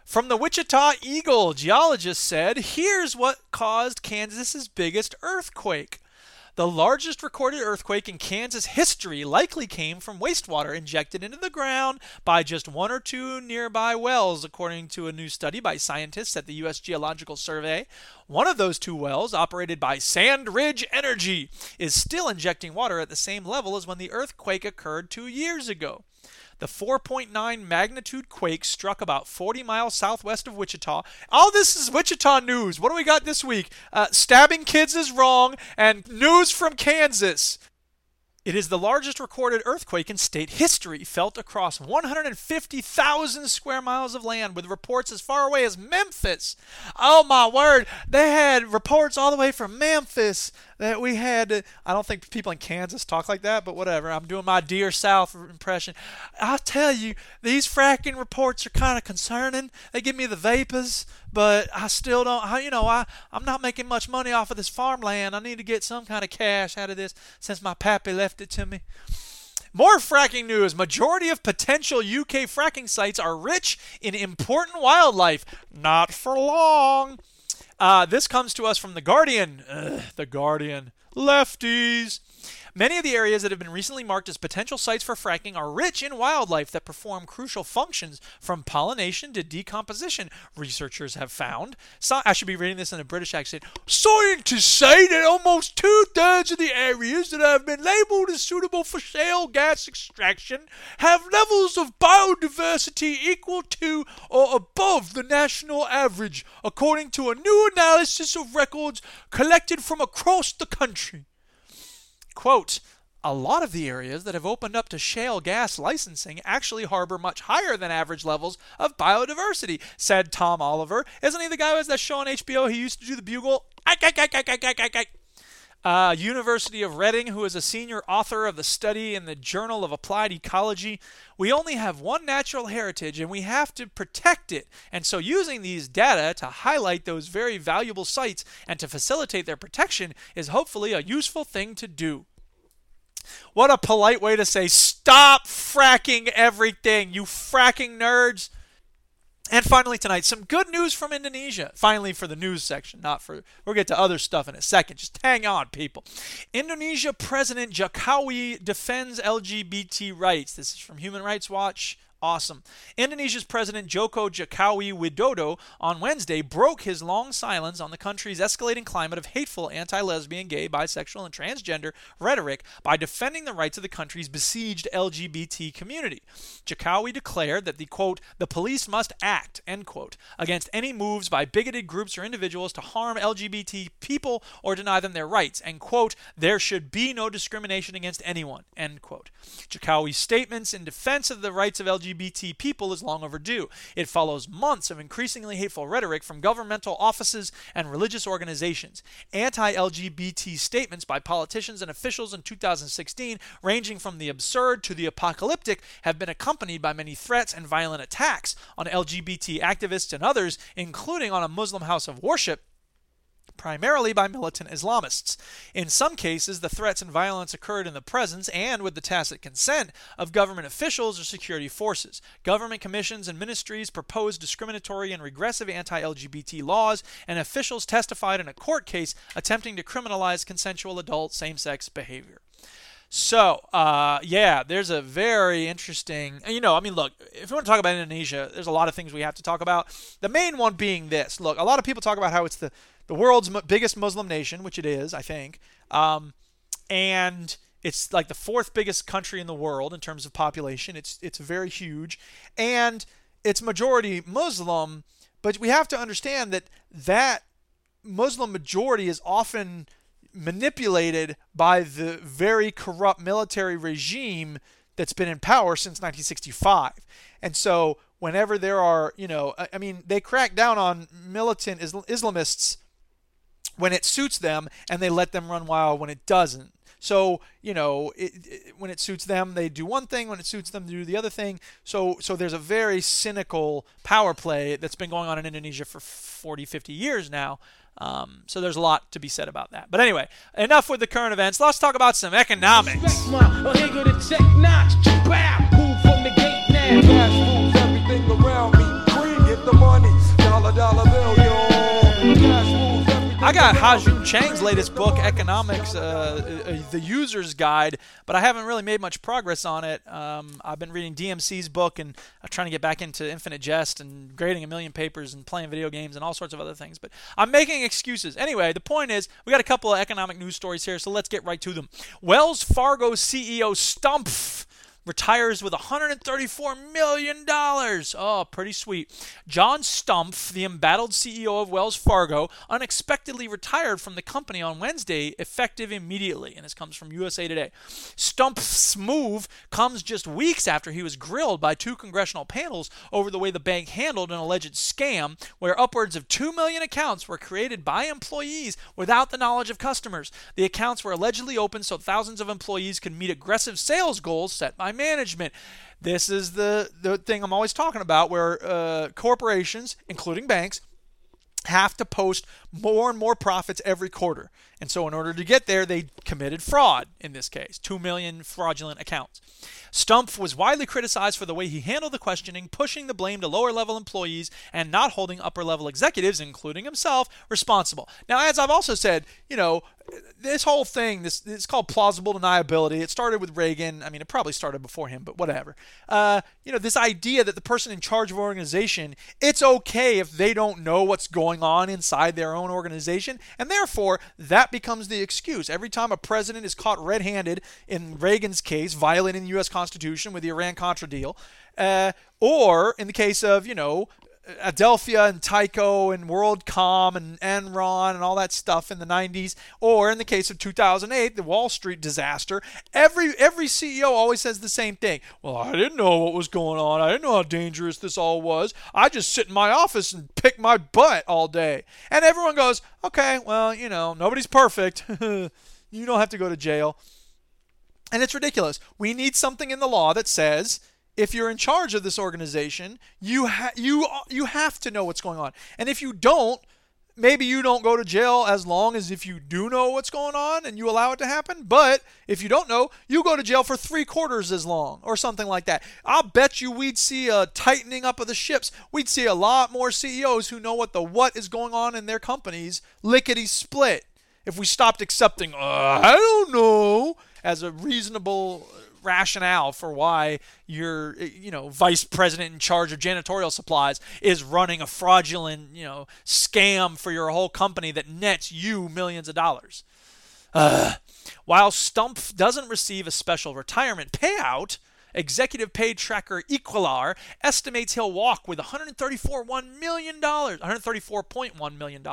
From the Wichita Eagle, geologists said, here's what caused Kansas's biggest earthquake. The largest recorded earthquake in Kansas history likely came from wastewater injected into the ground by just one or two nearby wells, according to a new study by scientists at the U.S. Geological Survey. One of those two wells, operated by SandRidge Energy, is still injecting water at the same level as when the earthquake occurred two years ago. The 4.9 magnitude quake struck about 40 miles southwest of Wichita. All this is Wichita news. What do we got this week? Uh, stabbing kids is wrong, and news from Kansas. It is the largest recorded earthquake in state history, felt across 150,000 square miles of land, with reports as far away as Memphis. Oh my word! They had reports all the way from Memphis that we had. I don't think people in Kansas talk like that, but whatever. I'm doing my dear South impression. I'll tell you, these fracking reports are kind of concerning. They give me the vapors, but I still don't. I, You know, I I'm not making much money off of this farmland. I need to get some kind of cash out of this since my pappy left it to me. More fracking news. Majority of potential UK fracking sites are rich in important wildlife. Not for long. Uh, this comes to us from The Guardian. Ugh, the Guardian. Lefties. Many of the areas that have been recently marked as potential sites for fracking are rich in wildlife that perform crucial functions from pollination to decomposition, researchers have found. So, I should be reading this in a British accent. Scientists say that almost two thirds of the areas that have been labeled as suitable for shale gas extraction have levels of biodiversity equal to or above the national average, according to a new analysis of records collected from across the country. Quote, a lot of the areas that have opened up to shale gas licensing actually harbor much higher than average levels of biodiversity, said Tom Oliver. Isn't he the guy who has that show on HBO? He used to do the bugle. Uh, University of Reading, who is a senior author of the study in the Journal of Applied Ecology. We only have one natural heritage and we have to protect it. And so, using these data to highlight those very valuable sites and to facilitate their protection is hopefully a useful thing to do. What a polite way to say, stop fracking everything, you fracking nerds. And finally tonight, some good news from Indonesia. Finally for the news section, not for we'll get to other stuff in a second. Just hang on, people. Indonesia President Jokowi defends LGBT rights. This is from Human Rights Watch. Awesome. Indonesia's President Joko Jokowi Widodo on Wednesday broke his long silence on the country's escalating climate of hateful anti lesbian, gay, bisexual, and transgender rhetoric by defending the rights of the country's besieged LGBT community. Jokowi declared that the quote, the police must act, end quote, against any moves by bigoted groups or individuals to harm LGBT people or deny them their rights, and quote, there should be no discrimination against anyone, end quote. Jokowi's statements in defense of the rights of LGBT LGBT people is long overdue. It follows months of increasingly hateful rhetoric from governmental offices and religious organizations. Anti LGBT statements by politicians and officials in 2016, ranging from the absurd to the apocalyptic, have been accompanied by many threats and violent attacks on LGBT activists and others, including on a Muslim house of worship primarily by militant Islamists. In some cases, the threats and violence occurred in the presence and with the tacit consent of government officials or security forces. Government commissions and ministries proposed discriminatory and regressive anti LGBT laws, and officials testified in a court case attempting to criminalize consensual adult same sex behavior. So, uh, yeah, there's a very interesting, you know, I mean, look, if we want to talk about Indonesia, there's a lot of things we have to talk about. The main one being this. Look, a lot of people talk about how it's the the world's biggest Muslim nation, which it is, I think, um, and it's like the fourth biggest country in the world in terms of population. It's it's very huge, and it's majority Muslim. But we have to understand that that Muslim majority is often manipulated by the very corrupt military regime that's been in power since 1965. And so, whenever there are, you know, I mean, they crack down on militant Islamists when it suits them and they let them run wild when it doesn't. So you know, it, it, when it suits them, they do one thing. When it suits them, they do the other thing. So so there's a very cynical power play that's been going on in Indonesia for 40, 50 years now. Um, so there's a lot to be said about that. But anyway, enough with the current events. Let's talk about some economics. I got Ha-Joon Chang's latest book, Economics, uh, uh, the User's Guide, but I haven't really made much progress on it. Um, I've been reading DMC's book and uh, trying to get back into Infinite Jest and grading a million papers and playing video games and all sorts of other things. But I'm making excuses. Anyway, the point is, we got a couple of economic news stories here, so let's get right to them. Wells Fargo CEO Stumpf retires with $134 million. Oh, pretty sweet. John Stumpf, the embattled CEO of Wells Fargo, unexpectedly retired from the company on Wednesday, effective immediately. And this comes from USA Today. Stumpf's move comes just weeks after he was grilled by two congressional panels over the way the bank handled an alleged scam where upwards of 2 million accounts were created by employees without the knowledge of customers. The accounts were allegedly opened so thousands of employees could meet aggressive sales goals set by management. This is the, the thing I'm always talking about where uh, corporations, including banks, have to post more and more profits every quarter. And so, in order to get there, they committed fraud in this case 2 million fraudulent accounts. Stumpf was widely criticized for the way he handled the questioning, pushing the blame to lower level employees and not holding upper level executives, including himself, responsible. Now, as I've also said, you know, this whole thing, this it's called plausible deniability. It started with Reagan. I mean, it probably started before him, but whatever. Uh, you know, this idea that the person in charge of an organization, it's okay if they don't know what's going on inside their own organization, and therefore that becomes the excuse. Every time a president is caught red-handed, in Reagan's case, violating the U.S. Constitution with the Iran-Contra deal, uh, or in the case of you know Adelphia and Tyco and WorldCom and Enron and all that stuff in the 90s, or in the case of 2008, the Wall Street disaster, every every CEO always says the same thing. Well, I didn't know what was going on. I didn't know how dangerous this all was. I just sit in my office and pick my butt all day. And everyone goes, "Okay, well, you know, nobody's perfect. you don't have to go to jail." And it's ridiculous. We need something in the law that says if you're in charge of this organization, you ha- you you have to know what's going on. And if you don't, maybe you don't go to jail as long as if you do know what's going on and you allow it to happen. But if you don't know, you go to jail for three quarters as long or something like that. I'll bet you we'd see a tightening up of the ships. We'd see a lot more CEOs who know what the what is going on in their companies lickety split. If we stopped accepting, uh, I don't know, as a reasonable rationale for why your you know vice president in charge of janitorial supplies is running a fraudulent you know scam for your whole company that nets you millions of dollars. Uh, while Stumpf doesn't receive a special retirement payout, Executive pay tracker Equilar estimates he'll walk with $134.1 million, $134.1 million.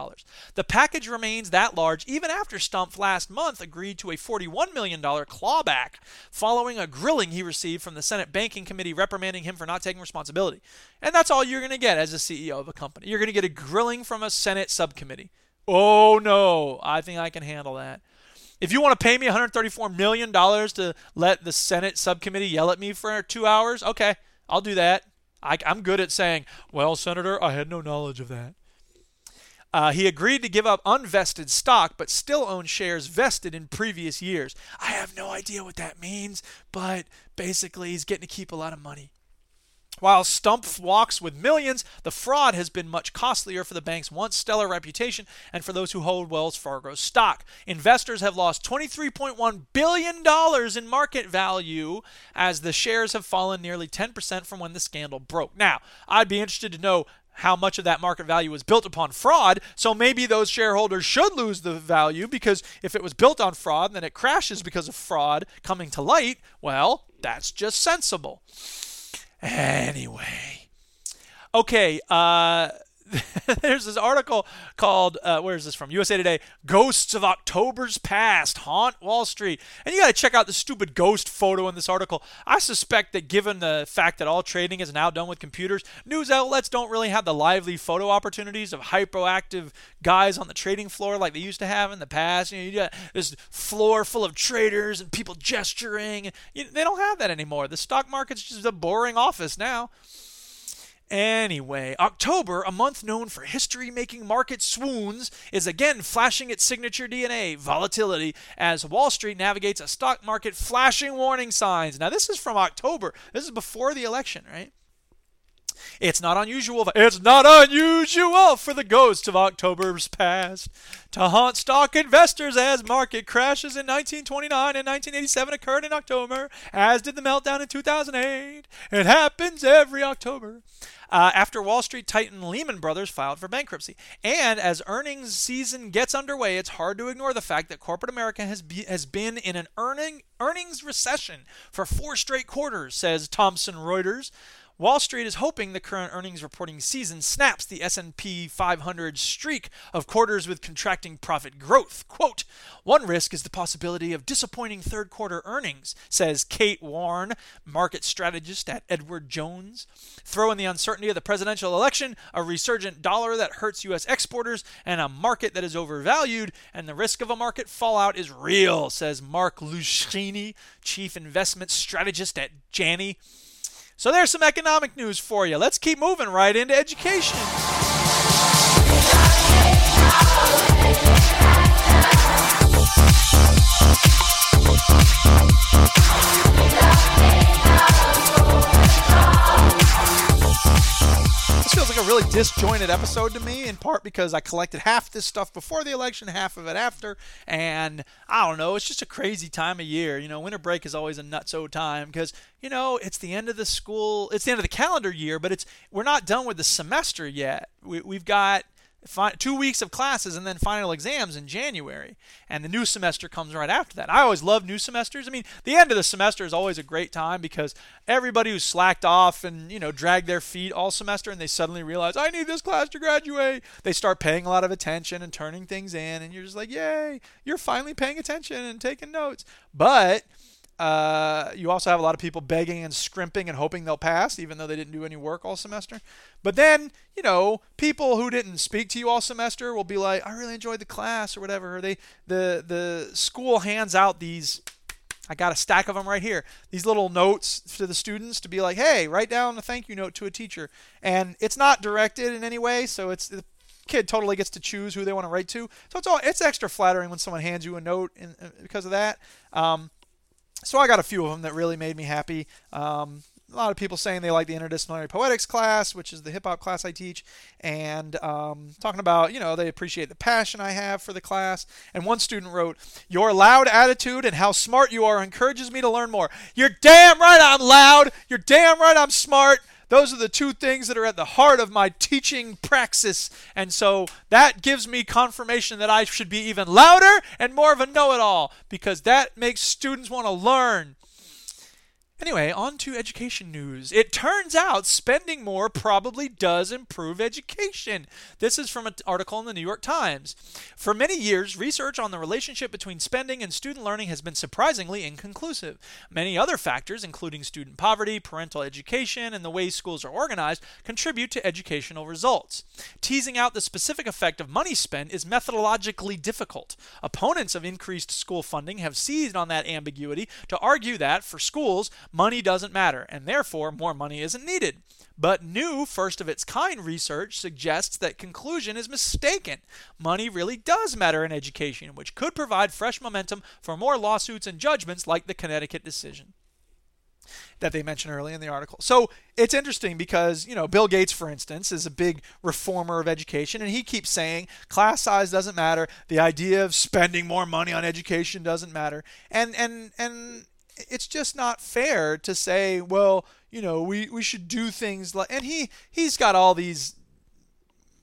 The package remains that large even after Stumpf last month agreed to a $41 million clawback following a grilling he received from the Senate Banking Committee reprimanding him for not taking responsibility. And that's all you're going to get as a CEO of a company. You're going to get a grilling from a Senate subcommittee. Oh no, I think I can handle that. If you want to pay me $134 million to let the Senate subcommittee yell at me for two hours, okay, I'll do that. I, am good at saying, well, Senator, I had no knowledge of that. Uh, he agreed to give up unvested stock, but still owns shares vested in previous years. I have no idea what that means, but basically, he's getting to keep a lot of money. While Stumpf walks with millions, the fraud has been much costlier for the bank's once stellar reputation and for those who hold Wells Fargo stock. Investors have lost $23.1 billion in market value as the shares have fallen nearly 10% from when the scandal broke. Now, I'd be interested to know how much of that market value was built upon fraud. So maybe those shareholders should lose the value because if it was built on fraud and then it crashes because of fraud coming to light, well, that's just sensible. Anyway. Okay, uh, there's this article called uh, where is this from? Usa today ghosts of october's past haunt wall street. And you got to check out the stupid ghost photo in this article. I suspect that given the fact that all trading is now done with computers news outlets don't really have the lively photo opportunities of hyperactive guys on the trading floor like they used to have in the past. You, know, you got this floor full of traders and people gesturing. You, they don't have that anymore. The stock market's just a boring office now Anyway, October, a month known for history making market swoons, is again flashing its signature DNA, volatility, as Wall Street navigates a stock market flashing warning signs. Now, this is from October. This is before the election, right? It's not unusual. It's not unusual for the ghosts of October's past to haunt stock investors as market crashes in 1929 and 1987 occurred in October, as did the meltdown in 2008. It happens every October uh, after Wall Street titan Lehman Brothers filed for bankruptcy. And as earnings season gets underway, it's hard to ignore the fact that corporate America has be, has been in an earning earnings recession for four straight quarters, says Thomson Reuters. Wall Street is hoping the current earnings reporting season snaps the S&P 500 streak of quarters with contracting profit growth. Quote, one risk is the possibility of disappointing third quarter earnings, says Kate Warren, market strategist at Edward Jones. Throw in the uncertainty of the presidential election, a resurgent dollar that hurts U.S. exporters, and a market that is overvalued, and the risk of a market fallout is real, says Mark Luschini, chief investment strategist at Janney. So there's some economic news for you. Let's keep moving right into education. Feels like a really disjointed episode to me, in part because I collected half this stuff before the election, half of it after, and I don't know, it's just a crazy time of year. You know, winter break is always a nutso time because you know it's the end of the school, it's the end of the calendar year, but it's we're not done with the semester yet. We, we've got two weeks of classes and then final exams in January. And the new semester comes right after that. I always love new semesters. I mean, the end of the semester is always a great time because everybody who's slacked off and, you know, dragged their feet all semester and they suddenly realize, I need this class to graduate. They start paying a lot of attention and turning things in. And you're just like, yay, you're finally paying attention and taking notes. But uh, you also have a lot of people begging and scrimping and hoping they'll pass, even though they didn't do any work all semester. But then, you know, people who didn't speak to you all semester will be like, "I really enjoyed the class" or whatever. Or they the the school hands out these. I got a stack of them right here. These little notes to the students to be like, "Hey, write down a thank you note to a teacher," and it's not directed in any way, so it's the kid totally gets to choose who they want to write to. So it's all it's extra flattering when someone hands you a note in, uh, because of that. Um, so I got a few of them that really made me happy. Um, a lot of people saying they like the interdisciplinary poetics class, which is the hip hop class I teach, and um, talking about, you know, they appreciate the passion I have for the class. And one student wrote, Your loud attitude and how smart you are encourages me to learn more. You're damn right I'm loud. You're damn right I'm smart. Those are the two things that are at the heart of my teaching praxis. And so that gives me confirmation that I should be even louder and more of a know it all because that makes students want to learn. Anyway, on to education news. It turns out spending more probably does improve education. This is from an article in the New York Times. For many years, research on the relationship between spending and student learning has been surprisingly inconclusive. Many other factors, including student poverty, parental education, and the way schools are organized, contribute to educational results. Teasing out the specific effect of money spent is methodologically difficult. Opponents of increased school funding have seized on that ambiguity to argue that, for schools, money doesn't matter, and therefore more money isn't needed. But new, first of its kind research suggests that conclusion is mistaken. Money really does matter in education, which could provide fresh momentum for more lawsuits and judgments like the Connecticut decision that they mentioned early in the article. So it's interesting because, you know, Bill Gates, for instance, is a big reformer of education, and he keeps saying class size doesn't matter. The idea of spending more money on education doesn't matter. And and and it's just not fair to say, well, you know, we, we should do things like and he he's got all these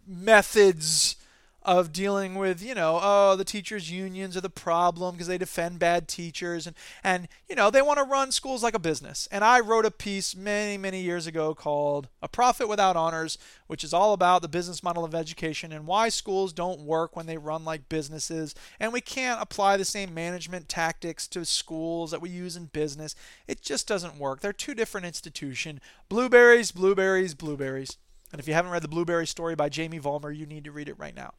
methods of dealing with, you know, oh, the teachers' unions are the problem because they defend bad teachers and and you know, they want to run schools like a business. And I wrote a piece many, many years ago called A Profit Without Honors, which is all about the business model of education and why schools don't work when they run like businesses. And we can't apply the same management tactics to schools that we use in business. It just doesn't work. They're two different institutions. Blueberries, blueberries, blueberries. And if you haven't read the Blueberry Story by Jamie Vollmer, you need to read it right now.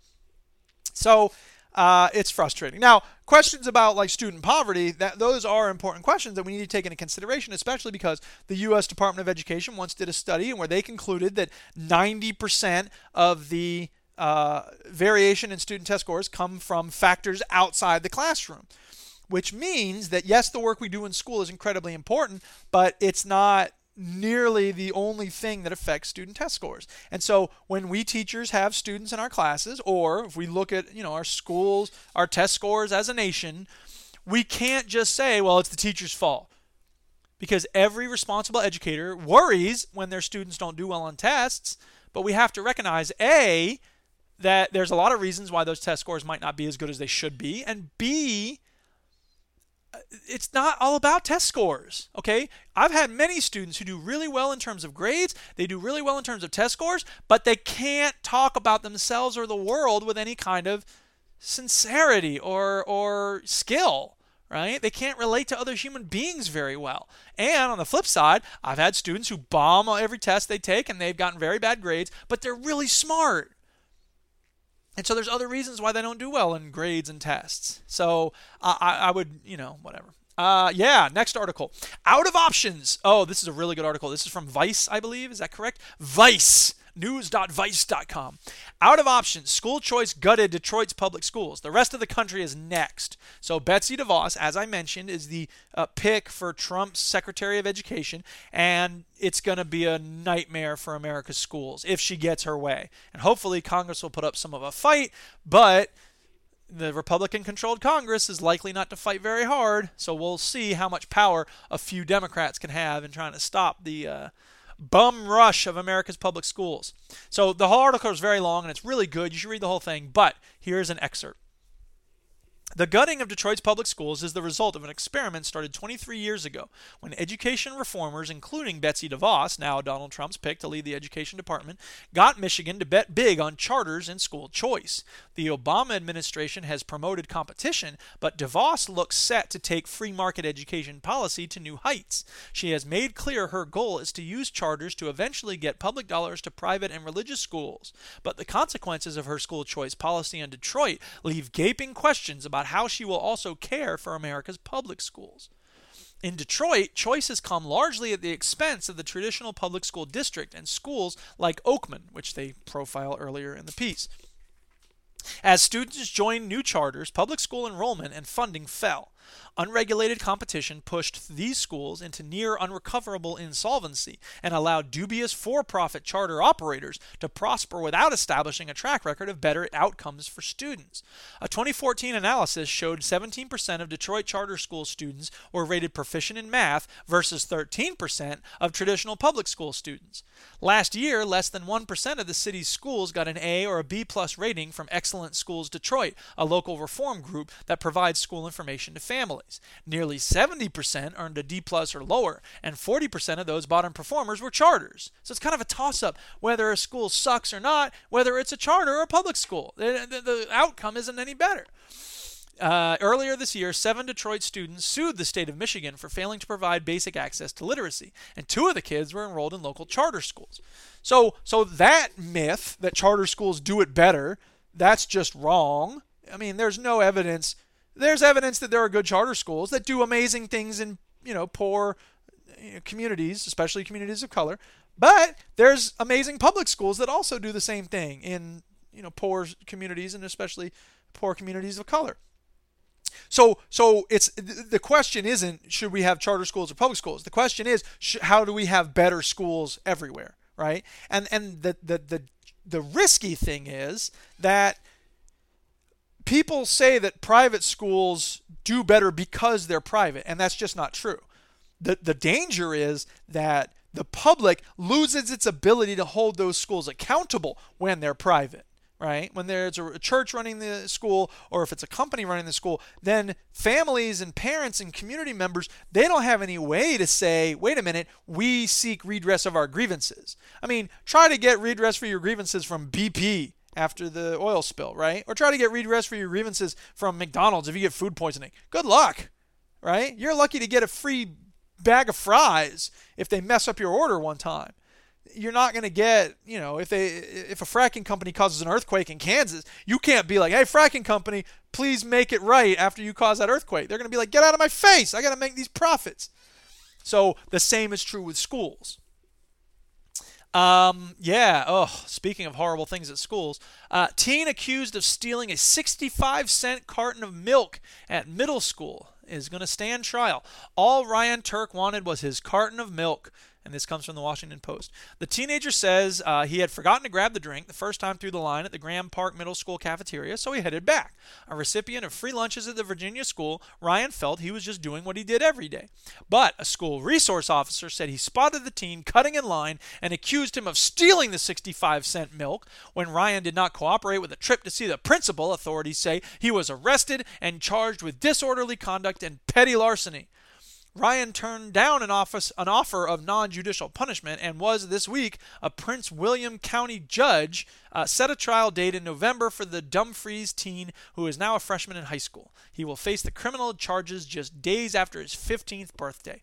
So uh, it's frustrating. Now, questions about like student poverty, that those are important questions that we need to take into consideration, especially because the U.S. Department of Education once did a study where they concluded that 90% of the uh, variation in student test scores come from factors outside the classroom. Which means that yes, the work we do in school is incredibly important, but it's not nearly the only thing that affects student test scores. And so when we teachers have students in our classes or if we look at, you know, our schools, our test scores as a nation, we can't just say, well, it's the teacher's fault. Because every responsible educator worries when their students don't do well on tests, but we have to recognize A that there's a lot of reasons why those test scores might not be as good as they should be, and B it's not all about test scores, okay? I've had many students who do really well in terms of grades, they do really well in terms of test scores, but they can't talk about themselves or the world with any kind of sincerity or or skill, right? They can't relate to other human beings very well. And on the flip side, I've had students who bomb every test they take and they've gotten very bad grades, but they're really smart. And so there's other reasons why they don't do well in grades and tests. So uh, I, I would, you know, whatever. Uh, yeah, next article. Out of options. Oh, this is a really good article. This is from Vice, I believe. Is that correct? Vice news.vice.com. Out of options, school choice gutted Detroit's public schools. The rest of the country is next. So Betsy DeVos, as I mentioned, is the uh, pick for Trump's Secretary of Education, and it's going to be a nightmare for America's schools if she gets her way. And hopefully Congress will put up some of a fight, but the Republican controlled Congress is likely not to fight very hard, so we'll see how much power a few Democrats can have in trying to stop the uh, bum rush of America's public schools. So the whole article is very long and it's really good. You should read the whole thing, but here's an excerpt. The gutting of Detroit's public schools is the result of an experiment started 23 years ago when education reformers, including Betsy DeVos, now Donald Trump's pick to lead the education department, got Michigan to bet big on charters and school choice. The Obama administration has promoted competition, but DeVos looks set to take free market education policy to new heights. She has made clear her goal is to use charters to eventually get public dollars to private and religious schools. But the consequences of her school choice policy in Detroit leave gaping questions about about how she will also care for America's public schools. In Detroit, choices come largely at the expense of the traditional public school district and schools like Oakman, which they profile earlier in the piece. As students joined new charters, public school enrollment and funding fell. Unregulated competition pushed these schools into near unrecoverable insolvency and allowed dubious for profit charter operators to prosper without establishing a track record of better outcomes for students. A 2014 analysis showed 17% of Detroit charter school students were rated proficient in math versus 13% of traditional public school students. Last year, less than 1% of the city's schools got an A or a B plus rating from Excellent Schools Detroit, a local reform group that provides school information to families. Nearly 70% earned a D plus or lower, and 40% of those bottom performers were charters. So it's kind of a toss up whether a school sucks or not, whether it's a charter or a public school. The, the, the outcome isn't any better. Uh, earlier this year, seven Detroit students sued the state of Michigan for failing to provide basic access to literacy, and two of the kids were enrolled in local charter schools. So, so that myth that charter schools do it better, that's just wrong. I mean, there's no evidence. There's evidence that there are good charter schools that do amazing things in you know poor communities, especially communities of color. But there's amazing public schools that also do the same thing in you know poor communities and especially poor communities of color. So, so it's the question isn't should we have charter schools or public schools. The question is sh- how do we have better schools everywhere, right? And and the the the the risky thing is that people say that private schools do better because they're private, and that's just not true. The the danger is that the public loses its ability to hold those schools accountable when they're private right? When there's a church running the school or if it's a company running the school, then families and parents and community members, they don't have any way to say, wait a minute, we seek redress of our grievances. I mean, try to get redress for your grievances from BP after the oil spill, right? Or try to get redress for your grievances from McDonald's if you get food poisoning. Good luck, right? You're lucky to get a free bag of fries if they mess up your order one time you're not going to get, you know, if they if a fracking company causes an earthquake in Kansas, you can't be like, "Hey, fracking company, please make it right after you cause that earthquake." They're going to be like, "Get out of my face. I got to make these profits." So, the same is true with schools. Um, yeah. Oh, speaking of horrible things at schools, uh, teen accused of stealing a 65 cent carton of milk at middle school is going to stand trial. All Ryan Turk wanted was his carton of milk and this comes from the Washington Post. The teenager says uh, he had forgotten to grab the drink the first time through the line at the Graham Park Middle School cafeteria, so he headed back. A recipient of free lunches at the Virginia school, Ryan felt he was just doing what he did every day. But a school resource officer said he spotted the teen cutting in line and accused him of stealing the 65 cent milk. When Ryan did not cooperate with a trip to see the principal, authorities say he was arrested and charged with disorderly conduct and petty larceny. Ryan turned down an, office, an offer of non judicial punishment and was this week a Prince William County judge uh, set a trial date in November for the Dumfries teen who is now a freshman in high school. He will face the criminal charges just days after his 15th birthday.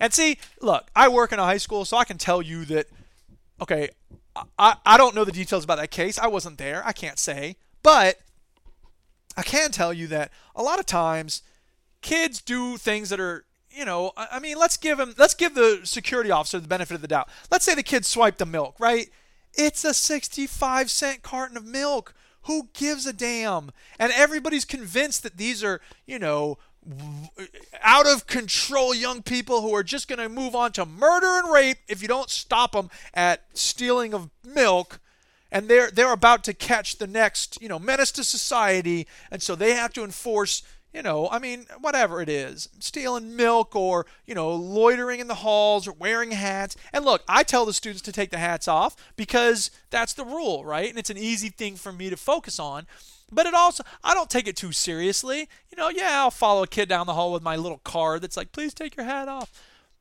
And see, look, I work in a high school, so I can tell you that, okay, I, I don't know the details about that case. I wasn't there. I can't say. But I can tell you that a lot of times kids do things that are you know, I mean, let's give him, let's give the security officer the benefit of the doubt. Let's say the kid swiped the milk, right? It's a 65 cent carton of milk. Who gives a damn? And everybody's convinced that these are, you know, out of control young people who are just going to move on to murder and rape if you don't stop them at stealing of milk and they're they're about to catch the next you know menace to society and so they have to enforce you know, I mean, whatever it is, stealing milk or, you know, loitering in the halls or wearing hats. And look, I tell the students to take the hats off because that's the rule, right? And it's an easy thing for me to focus on. But it also, I don't take it too seriously. You know, yeah, I'll follow a kid down the hall with my little card that's like, please take your hat off.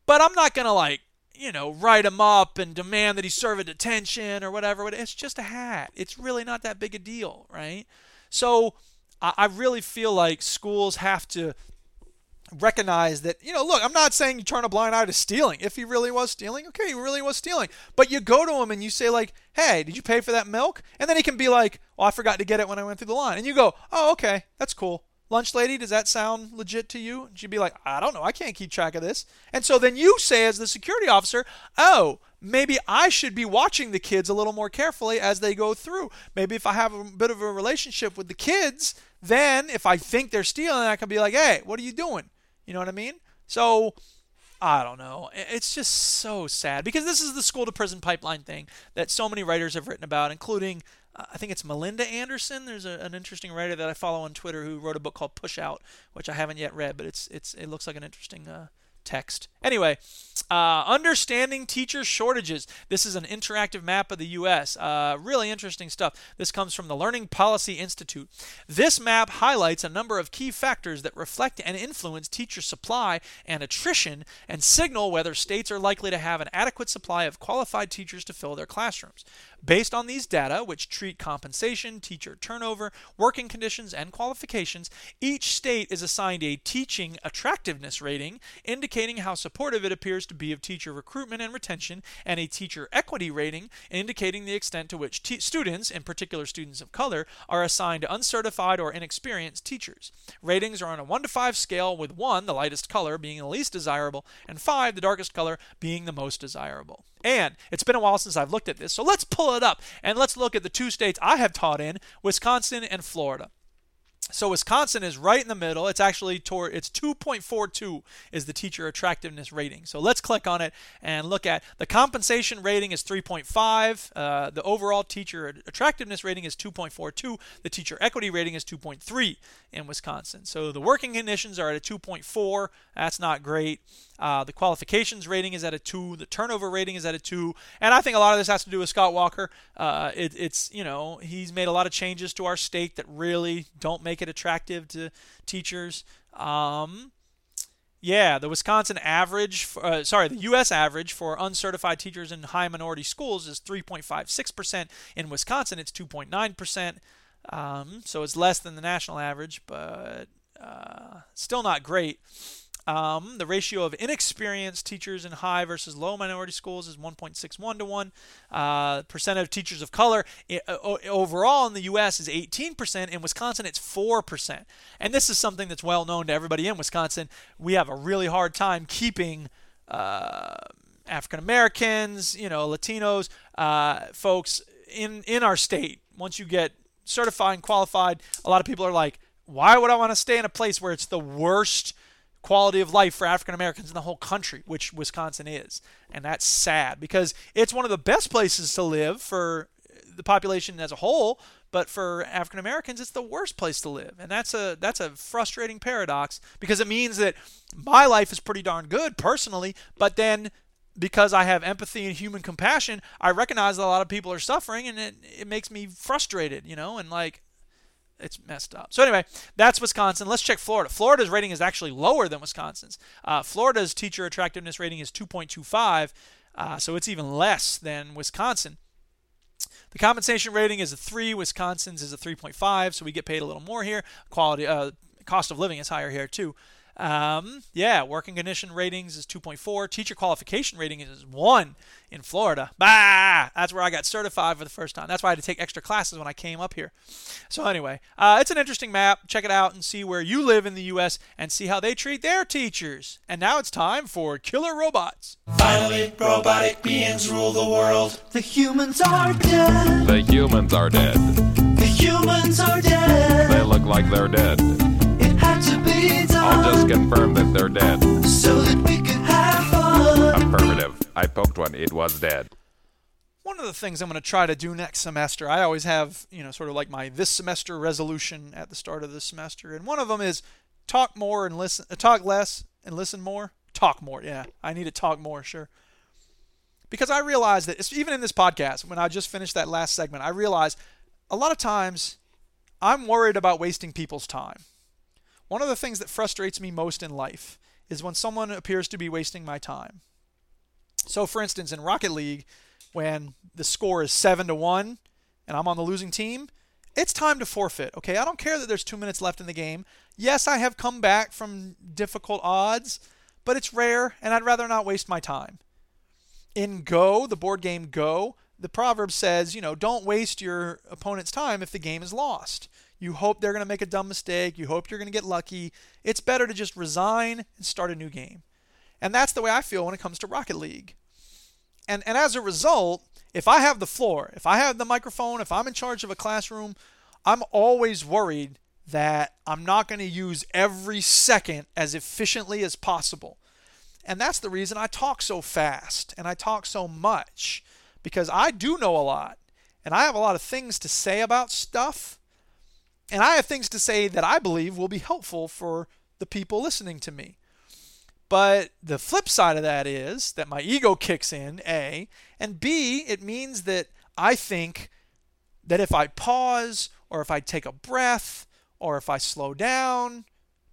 But I'm not going to, like, you know, write him up and demand that he serve a detention or whatever. It's just a hat. It's really not that big a deal, right? So, I, really feel like schools have to recognize that, you know, look, I'm not saying you turn a blind eye to stealing. If he really was stealing, okay, he really was stealing. But you go to him and you say, like, hey, did you pay for that milk? And then he can be like, oh, I forgot to get it when I went through the line. And you go, oh, okay, that's cool. Lunch lady, does that sound legit to you? And she'd be like, I don't know. I can't keep track of this. And so then you say, as the security officer, oh, maybe I should be watching the kids a little more carefully as they go through. Maybe if I have a bit of a relationship with the kids, then if I think they're stealing, I can be like, hey, what are you doing? You know what I mean? So I don't know. It's just so sad because this is the school to prison pipeline thing that so many writers have written about, including uh, I think it's Melinda Anderson. There's a, an interesting writer that I follow on Twitter who wrote a book called Push Out, which I haven't yet read, but it's it's it looks like an interesting uh, text. Anyway, uh, understanding teacher shortages. This is an interactive map of the U.S. Uh, really interesting stuff. This comes from the Learning Policy Institute. This map highlights a number of key factors that reflect and influence teacher supply and attrition and signal whether states are likely to have an adequate supply of qualified teachers to fill their classrooms. Based on these data, which treat compensation, teacher turnover, working conditions, and qualifications, each state is assigned a teaching attractiveness rating, indicating how supportive it appears to be of teacher recruitment and retention, and a teacher equity rating, indicating the extent to which students, in particular students of color, are assigned uncertified or inexperienced teachers. Ratings are on a 1 to 5 scale, with 1, the lightest color, being the least desirable, and 5, the darkest color, being the most desirable. And it's been a while since I've looked at this, so let's pull it up and let's look at the two states I have taught in Wisconsin and Florida. So Wisconsin is right in the middle. It's actually toward it's 2.42 is the teacher attractiveness rating. So let's click on it and look at the compensation rating is 3.5. Uh, the overall teacher attractiveness rating is 2.42. The teacher equity rating is 2.3 in Wisconsin. So the working conditions are at a 2.4. That's not great. Uh, the qualifications rating is at a two. The turnover rating is at a two. And I think a lot of this has to do with Scott Walker. Uh, it, it's you know he's made a lot of changes to our state that really don't make it attractive to teachers. Um, yeah, the Wisconsin average, uh, sorry, the U.S. average for uncertified teachers in high minority schools is 3.56%. In Wisconsin, it's 2.9%. Um, so it's less than the national average, but uh, still not great. Um, the ratio of inexperienced teachers in high versus low minority schools is 1.61 to 1. Uh, percent of teachers of color uh, overall in the U.S. is 18%. In Wisconsin, it's 4%. And this is something that's well known to everybody in Wisconsin. We have a really hard time keeping uh, African Americans, you know, Latinos, uh, folks in in our state. Once you get certified and qualified, a lot of people are like, why would I want to stay in a place where it's the worst quality of life for African Americans in the whole country, which Wisconsin is. And that's sad because it's one of the best places to live for the population as a whole, but for African Americans it's the worst place to live. And that's a that's a frustrating paradox because it means that my life is pretty darn good personally, but then because I have empathy and human compassion, I recognize that a lot of people are suffering and it, it makes me frustrated, you know, and like it's messed up. So anyway, that's Wisconsin. Let's check Florida. Florida's rating is actually lower than Wisconsin's. Uh, Florida's teacher attractiveness rating is 2.25, uh, so it's even less than Wisconsin. The compensation rating is a three. Wisconsin's is a 3.5, so we get paid a little more here. Quality, uh, cost of living is higher here too. Um, yeah, working condition ratings is 2.4. Teacher qualification rating is 1 in Florida. Bah! That's where I got certified for the first time. That's why I had to take extra classes when I came up here. So, anyway, uh, it's an interesting map. Check it out and see where you live in the U.S. and see how they treat their teachers. And now it's time for Killer Robots. Finally, robotic beings rule the world. The humans are dead. The humans are dead. The humans are dead. They look like they're dead. I'll just confirm that they're dead. so that we could have fun. Affirmative. I poked one. It was dead. One of the things I'm going to try to do next semester, I always have, you know, sort of like my this semester resolution at the start of the semester, and one of them is talk more and listen, uh, talk less and listen more. Talk more, yeah. I need to talk more, sure. Because I realize that it's, even in this podcast, when I just finished that last segment, I realized a lot of times I'm worried about wasting people's time. One of the things that frustrates me most in life is when someone appears to be wasting my time. So, for instance, in Rocket League, when the score is seven to one and I'm on the losing team, it's time to forfeit. Okay, I don't care that there's two minutes left in the game. Yes, I have come back from difficult odds, but it's rare, and I'd rather not waste my time. In Go, the board game Go, the proverb says, you know, don't waste your opponent's time if the game is lost. You hope they're going to make a dumb mistake. You hope you're going to get lucky. It's better to just resign and start a new game. And that's the way I feel when it comes to Rocket League. And, and as a result, if I have the floor, if I have the microphone, if I'm in charge of a classroom, I'm always worried that I'm not going to use every second as efficiently as possible. And that's the reason I talk so fast and I talk so much because I do know a lot and I have a lot of things to say about stuff. And I have things to say that I believe will be helpful for the people listening to me. But the flip side of that is that my ego kicks in, A, and B, it means that I think that if I pause or if I take a breath or if I slow down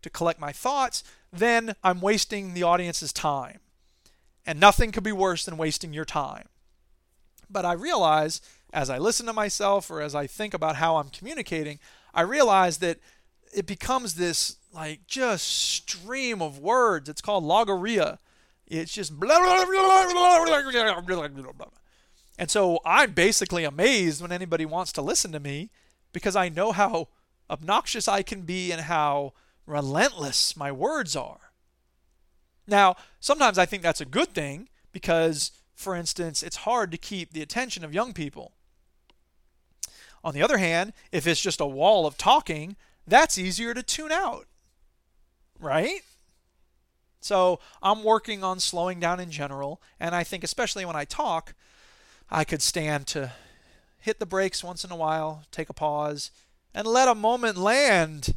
to collect my thoughts, then I'm wasting the audience's time. And nothing could be worse than wasting your time. But I realize as I listen to myself or as I think about how I'm communicating, I realize that it becomes this like just stream of words. It's called logorrhea. It's just blah, blah, blah, and so I'm basically amazed when anybody wants to listen to me because I know how obnoxious I can be and how relentless my words are. Now, sometimes I think that's a good thing because, for instance, it's hard to keep the attention of young people. On the other hand, if it's just a wall of talking, that's easier to tune out. Right? So I'm working on slowing down in general, and I think, especially when I talk, I could stand to hit the brakes once in a while, take a pause, and let a moment land.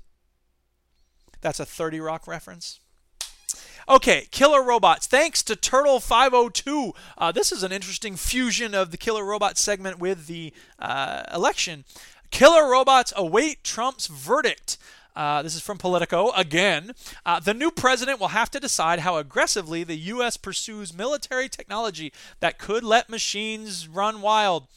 That's a 30 Rock reference. Okay, Killer Robots. Thanks to Turtle502. Uh, this is an interesting fusion of the Killer Robots segment with the uh, election. Killer Robots await Trump's verdict. Uh, this is from Politico again. Uh, the new president will have to decide how aggressively the U.S. pursues military technology that could let machines run wild.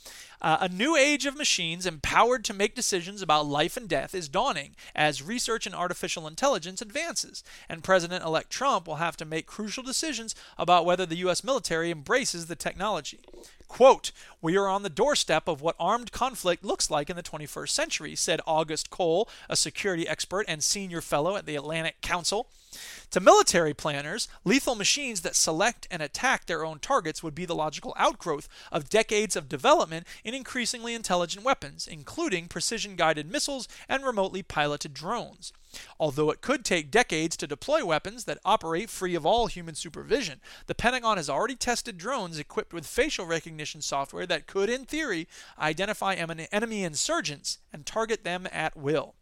Uh, a new age of machines empowered to make decisions about life and death is dawning as research in artificial intelligence advances, and President elect Trump will have to make crucial decisions about whether the U.S. military embraces the technology. Quote, We are on the doorstep of what armed conflict looks like in the 21st century, said August Cole, a security expert and senior fellow at the Atlantic Council. To military planners, lethal machines that select and attack their own targets would be the logical outgrowth of decades of development in increasingly intelligent weapons, including precision guided missiles and remotely piloted drones. Although it could take decades to deploy weapons that operate free of all human supervision, the Pentagon has already tested drones equipped with facial recognition software that could, in theory, identify enemy insurgents and target them at will.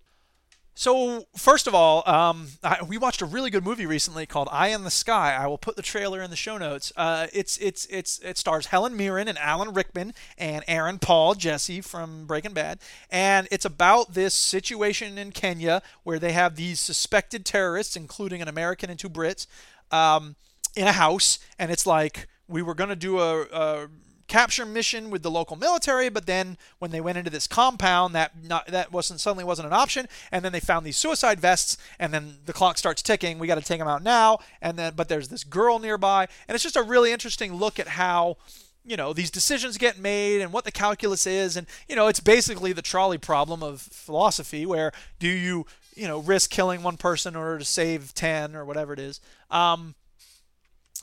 So, first of all, um, I, we watched a really good movie recently called Eye in the Sky. I will put the trailer in the show notes. Uh, it's it's it's it stars Helen Mirren and Alan Rickman and Aaron Paul, Jesse from Breaking Bad, and it's about this situation in Kenya where they have these suspected terrorists, including an American and two Brits, um, in a house, and it's like we were going to do a, a capture mission with the local military, but then when they went into this compound, that not, that wasn't suddenly wasn't an option, and then they found these suicide vests, and then the clock starts ticking. We got to take them out now, and then but there's this girl nearby, and it's just a really interesting look at how you know these decisions get made and what the calculus is and you know it's basically the trolley problem of philosophy where do you you know risk killing one person in order to save 10 or whatever it is um,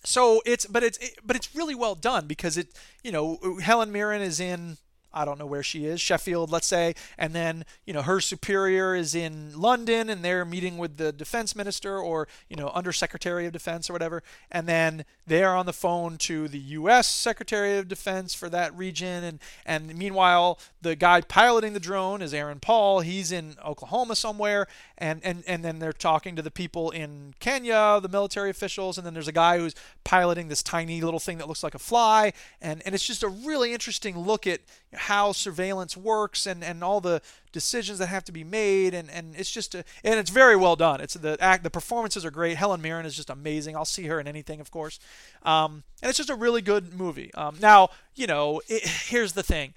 so it's but it's it, but it's really well done because it you know Helen Mirren is in I don't know where she is, Sheffield, let's say, and then you know her superior is in London, and they're meeting with the defense minister or you know undersecretary of defense or whatever, and then they're on the phone to the U.S. Secretary of Defense for that region, and and meanwhile the guy piloting the drone is Aaron Paul, he's in Oklahoma somewhere, and and and then they're talking to the people in Kenya, the military officials, and then there's a guy who's piloting this tiny little thing that looks like a fly, and and it's just a really interesting look at how surveillance works and, and all the decisions that have to be made. And, and it's just a, and it's very well done. It's the act the performances are great. Helen mirren is just amazing. I'll see her in anything of course. Um, and it's just a really good movie. Um, now you know it, here's the thing.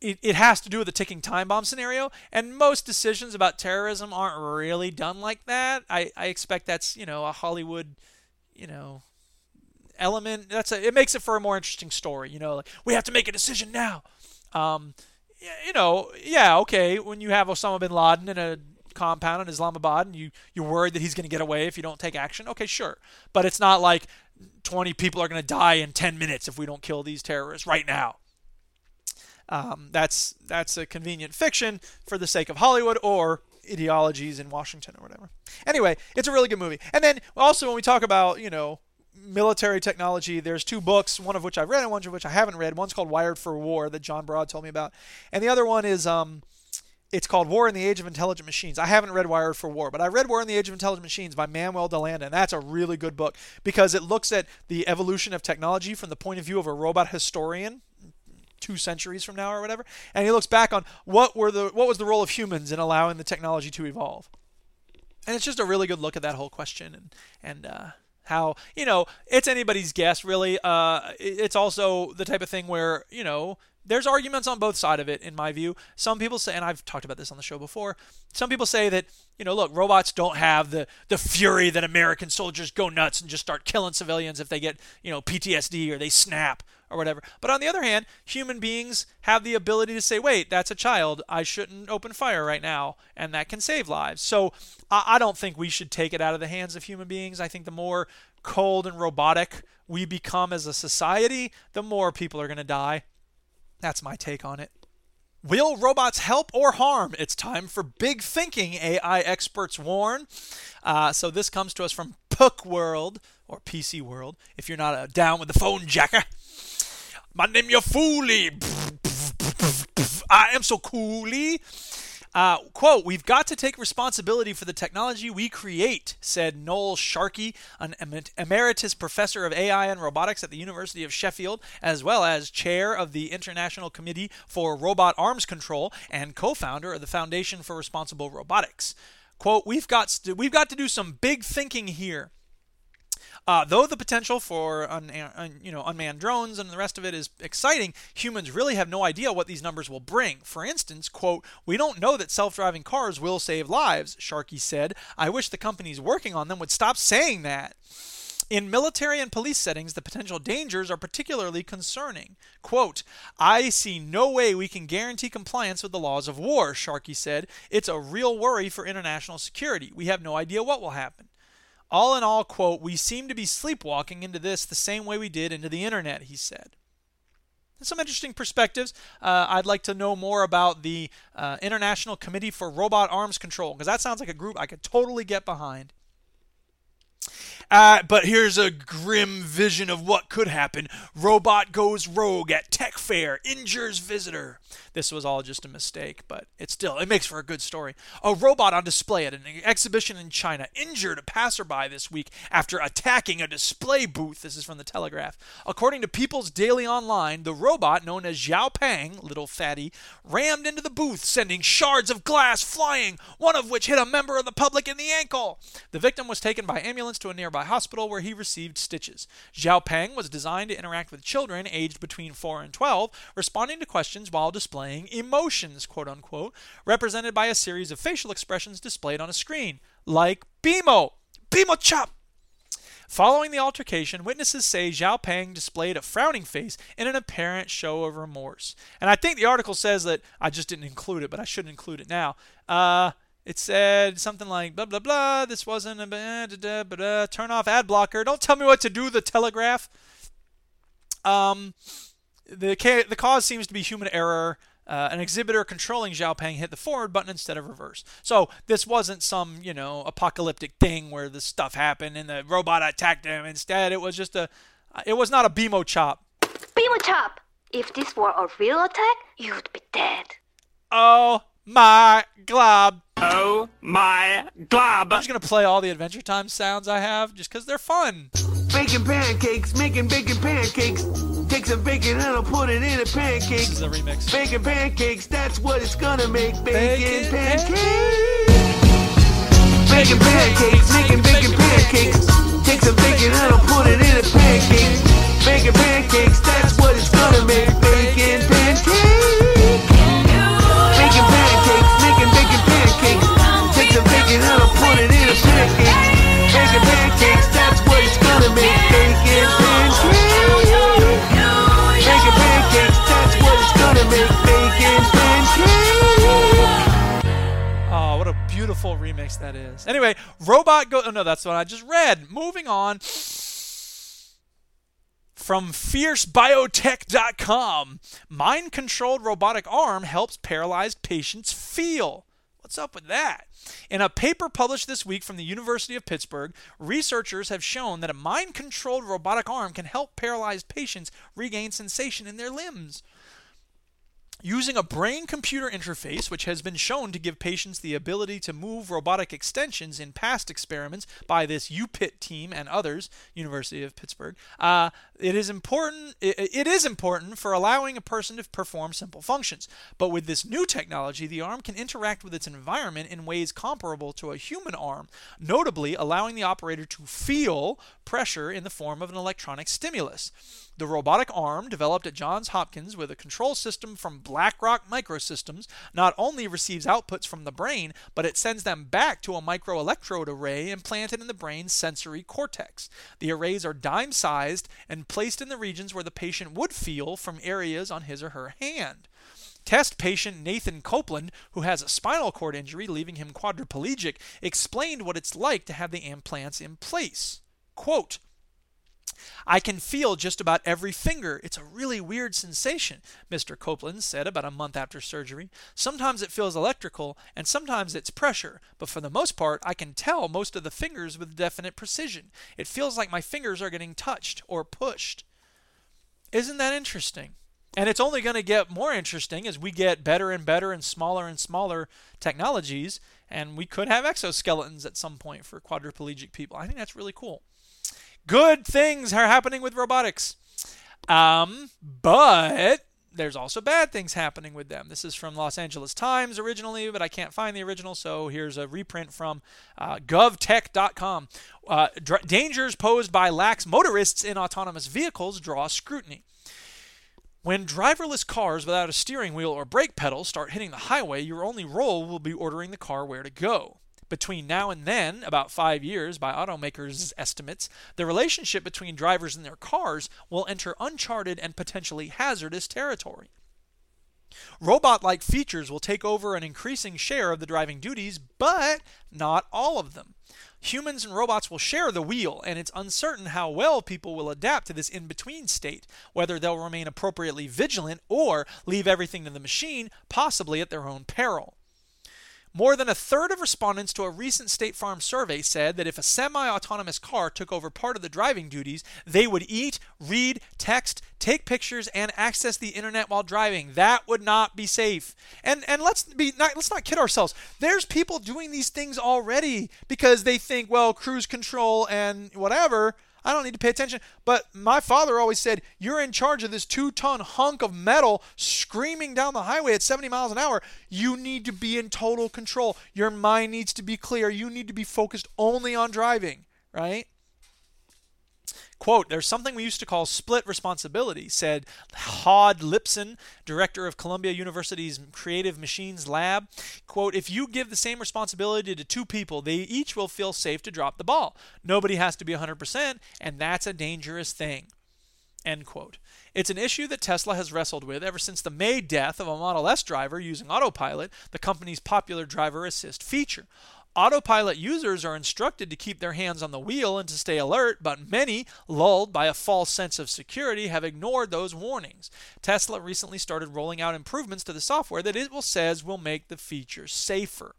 It, it has to do with the ticking time bomb scenario and most decisions about terrorism aren't really done like that. I, I expect that's you know a hollywood you know element. That's a, it makes it for a more interesting story you know like we have to make a decision now um, you know, yeah, okay, when you have Osama bin Laden in a compound in Islamabad and you you're worried that he's going to get away if you don't take action, okay, sure. But it's not like 20 people are going to die in 10 minutes if we don't kill these terrorists right now. Um, that's that's a convenient fiction for the sake of Hollywood or ideologies in Washington or whatever. Anyway, it's a really good movie. And then also when we talk about you know military technology, there's two books, one of which I've read and one of which I haven't read. One's called Wired for War that John Broad told me about, and the other one is um, it's called War in the Age of Intelligent Machines. I haven't read Wired for War, but I read War in the Age of Intelligent Machines by Manuel DeLanda, and that's a really good book because it looks at the evolution of technology from the point of view of a robot historian two centuries from now or whatever, and he looks back on what were the what was the role of humans in allowing the technology to evolve. And it's just a really good look at that whole question and and uh, how you know it's anybody's guess really. Uh, it's also the type of thing where you know there's arguments on both side of it in my view some people say and i've talked about this on the show before some people say that you know look robots don't have the the fury that american soldiers go nuts and just start killing civilians if they get you know ptsd or they snap or whatever but on the other hand human beings have the ability to say wait that's a child i shouldn't open fire right now and that can save lives so i, I don't think we should take it out of the hands of human beings i think the more cold and robotic we become as a society the more people are going to die that's my take on it. Will robots help or harm? It's time for big thinking, AI experts warn. Uh, so this comes to us from Puck World or PC World. If you're not uh, down with the phone jacker, my name your foolie. I am so coolie. Uh, quote, we've got to take responsibility for the technology we create, said Noel Sharkey, an emeritus professor of AI and robotics at the University of Sheffield, as well as chair of the International Committee for Robot Arms Control and co founder of the Foundation for Responsible Robotics. Quote, we've got, st- we've got to do some big thinking here. Uh, though the potential for un, un, you know unmanned drones and the rest of it is exciting, humans really have no idea what these numbers will bring. For instance, quote, "We don't know that self-driving cars will save lives," Sharkey said. "I wish the companies working on them would stop saying that." In military and police settings, the potential dangers are particularly concerning. Quote, I see no way we can guarantee compliance with the laws of war, Sharkey said. It's a real worry for international security. We have no idea what will happen. All in all, quote, we seem to be sleepwalking into this the same way we did into the internet, he said. some interesting perspectives. Uh, I'd like to know more about the uh, International Committee for Robot Arms Control, because that sounds like a group I could totally get behind. Uh, but here's a grim vision of what could happen. Robot goes rogue at tech fair, injures visitor. This was all just a mistake, but it still it makes for a good story. A robot on display at an exhibition in China injured a passerby this week after attacking a display booth. This is from the Telegraph. According to People's Daily Online, the robot known as Xiao Pang, little fatty, rammed into the booth, sending shards of glass flying, one of which hit a member of the public in the ankle. The victim was taken by ambulance to a nearby hospital where he received stitches. Xiao Peng was designed to interact with children aged between 4 and 12, responding to questions while displaying emotions, quote unquote, represented by a series of facial expressions displayed on a screen, like BMO, BMO chop. Following the altercation, witnesses say Xiao Peng displayed a frowning face in an apparent show of remorse. And I think the article says that I just didn't include it, but I should include it now. Uh, it said something like blah blah blah. This wasn't a blah, blah, blah, blah, turn off ad blocker. Don't tell me what to do. The Telegraph. Um, the the cause seems to be human error uh, an exhibitor controlling Xiao Pang hit the forward button instead of reverse. So this wasn't some, you know, apocalyptic thing where the stuff happened and the robot attacked him. Instead, it was just a, it was not a BMO chop. BMO chop! If this were a real attack, you'd be dead. Oh my glob. Oh my glob. I'm just going to play all the Adventure Time sounds I have just because they're fun. Baking pancakes, making bacon pancakes. Take some bacon and I'll put it in a pancake. This is a remix. Bacon pancakes, that's what it's gonna make. Bacon, bacon pancakes. Bacon pancakes, making bacon pancakes. Take some bacon and I'll put it in a pancake. Bacon pancakes, that's what it's gonna make. Bacon pancakes. it, put it in a pancake. Pancakes, that's what it's gonna pancakes, Oh, what a beautiful remix that is. Anyway, Robot Go. Oh, no, that's what I just read. Moving on from fiercebiotech.com. Mind controlled robotic arm helps paralyzed patients feel. What's up with that? In a paper published this week from the University of Pittsburgh, researchers have shown that a mind controlled robotic arm can help paralyzed patients regain sensation in their limbs. Using a brain computer interface, which has been shown to give patients the ability to move robotic extensions in past experiments by this UPIT team and others, University of Pittsburgh, uh, it is important. It, it is important for allowing a person to perform simple functions. But with this new technology, the arm can interact with its environment in ways comparable to a human arm, notably allowing the operator to feel pressure in the form of an electronic stimulus. The robotic arm, developed at Johns Hopkins with a control system from BlackRock Microsystems, not only receives outputs from the brain, but it sends them back to a microelectrode array implanted in the brain's sensory cortex. The arrays are dime sized and placed in the regions where the patient would feel from areas on his or her hand. Test patient Nathan Copeland, who has a spinal cord injury leaving him quadriplegic, explained what it's like to have the implants in place. Quote, I can feel just about every finger. It's a really weird sensation, Mr. Copeland said about a month after surgery. Sometimes it feels electrical, and sometimes it's pressure, but for the most part, I can tell most of the fingers with definite precision. It feels like my fingers are getting touched or pushed. Isn't that interesting? And it's only going to get more interesting as we get better and better and smaller and smaller technologies, and we could have exoskeletons at some point for quadriplegic people. I think that's really cool good things are happening with robotics. Um, but there's also bad things happening with them. This is from Los Angeles Times originally, but I can't find the original, so here's a reprint from uh, govtech.com. Uh, dr- dangers posed by lax motorists in autonomous vehicles draw scrutiny. When driverless cars without a steering wheel or brake pedal start hitting the highway, your only role will be ordering the car where to go. Between now and then, about five years by automakers' estimates, the relationship between drivers and their cars will enter uncharted and potentially hazardous territory. Robot like features will take over an increasing share of the driving duties, but not all of them. Humans and robots will share the wheel, and it's uncertain how well people will adapt to this in between state, whether they'll remain appropriately vigilant or leave everything to the machine, possibly at their own peril. More than a third of respondents to a recent State Farm survey said that if a semi autonomous car took over part of the driving duties, they would eat, read, text, take pictures, and access the internet while driving. That would not be safe. And and let's be not, let's not kid ourselves. There's people doing these things already because they think, well, cruise control and whatever I don't need to pay attention. But my father always said, You're in charge of this two ton hunk of metal screaming down the highway at 70 miles an hour. You need to be in total control. Your mind needs to be clear. You need to be focused only on driving, right? Quote, there's something we used to call split responsibility, said Hod Lipson, director of Columbia University's Creative Machines Lab. Quote, if you give the same responsibility to two people, they each will feel safe to drop the ball. Nobody has to be 100%, and that's a dangerous thing. End quote. It's an issue that Tesla has wrestled with ever since the May death of a Model S driver using autopilot, the company's popular driver assist feature. Autopilot users are instructed to keep their hands on the wheel and to stay alert, but many, lulled by a false sense of security, have ignored those warnings. Tesla recently started rolling out improvements to the software that it will says will make the feature safer.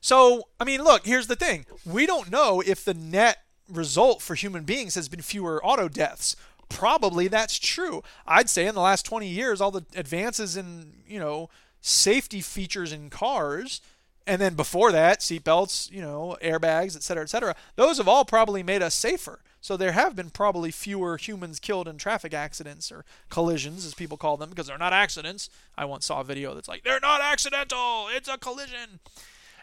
So, I mean, look, here's the thing. We don't know if the net result for human beings has been fewer auto deaths. Probably that's true. I'd say in the last 20 years all the advances in, you know, safety features in cars and then before that, seatbelts, you know, airbags, et cetera, et cetera. Those have all probably made us safer. So there have been probably fewer humans killed in traffic accidents or collisions, as people call them, because they're not accidents. I once saw a video that's like, they're not accidental, it's a collision.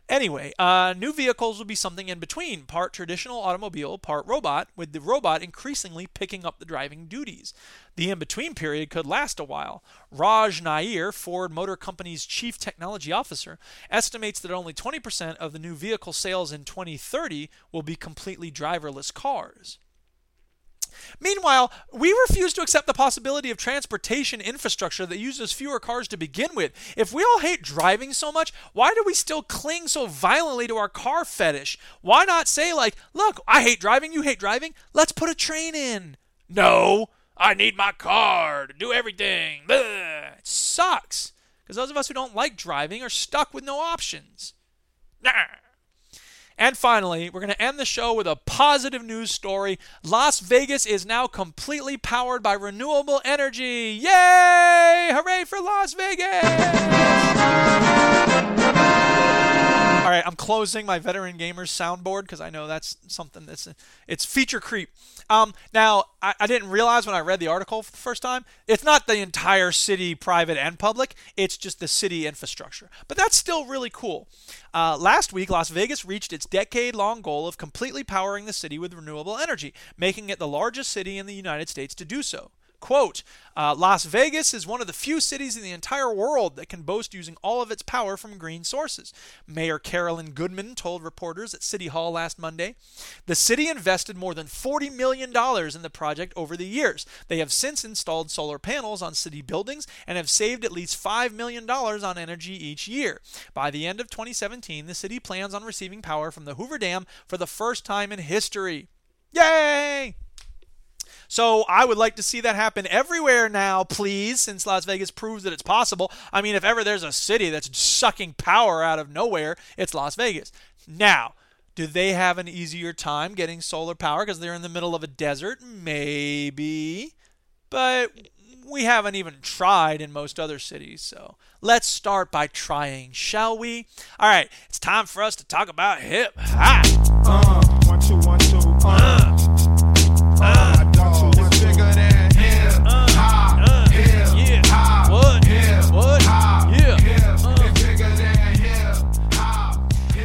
Anyway, uh, new vehicles will be something in between, part traditional automobile, part robot, with the robot increasingly picking up the driving duties. The in between period could last a while. Raj Nair, Ford Motor Company's chief technology officer, estimates that only 20% of the new vehicle sales in 2030 will be completely driverless cars. Meanwhile, we refuse to accept the possibility of transportation infrastructure that uses fewer cars to begin with. If we all hate driving so much, why do we still cling so violently to our car fetish? Why not say, like, look, I hate driving, you hate driving, let's put a train in? No, I need my car to do everything. It sucks. Because those of us who don't like driving are stuck with no options. Nah. And finally, we're going to end the show with a positive news story. Las Vegas is now completely powered by renewable energy. Yay! Hooray for Las Vegas! All right, I'm closing my veteran gamers soundboard because I know that's something that's it's feature creep. Um, now I, I, didn't realize when I read the article for the first time, it's not the entire city, private and public. It's just the city infrastructure. But that's still really cool. Uh, last week, Las Vegas reached its decade-long goal of completely powering the city with renewable energy, making it the largest city in the United States to do so. Quote, uh, Las Vegas is one of the few cities in the entire world that can boast using all of its power from green sources. Mayor Carolyn Goodman told reporters at City Hall last Monday. The city invested more than $40 million in the project over the years. They have since installed solar panels on city buildings and have saved at least $5 million on energy each year. By the end of 2017, the city plans on receiving power from the Hoover Dam for the first time in history. Yay! So I would like to see that happen everywhere now, please, since Las Vegas proves that it's possible. I mean, if ever there's a city that's sucking power out of nowhere, it's Las Vegas. Now, do they have an easier time getting solar power because they're in the middle of a desert? Maybe. But we haven't even tried in most other cities. So let's start by trying, shall we? All right, it's time for us to talk about hip hop. Uh, one, two, one, two, uh. Uh,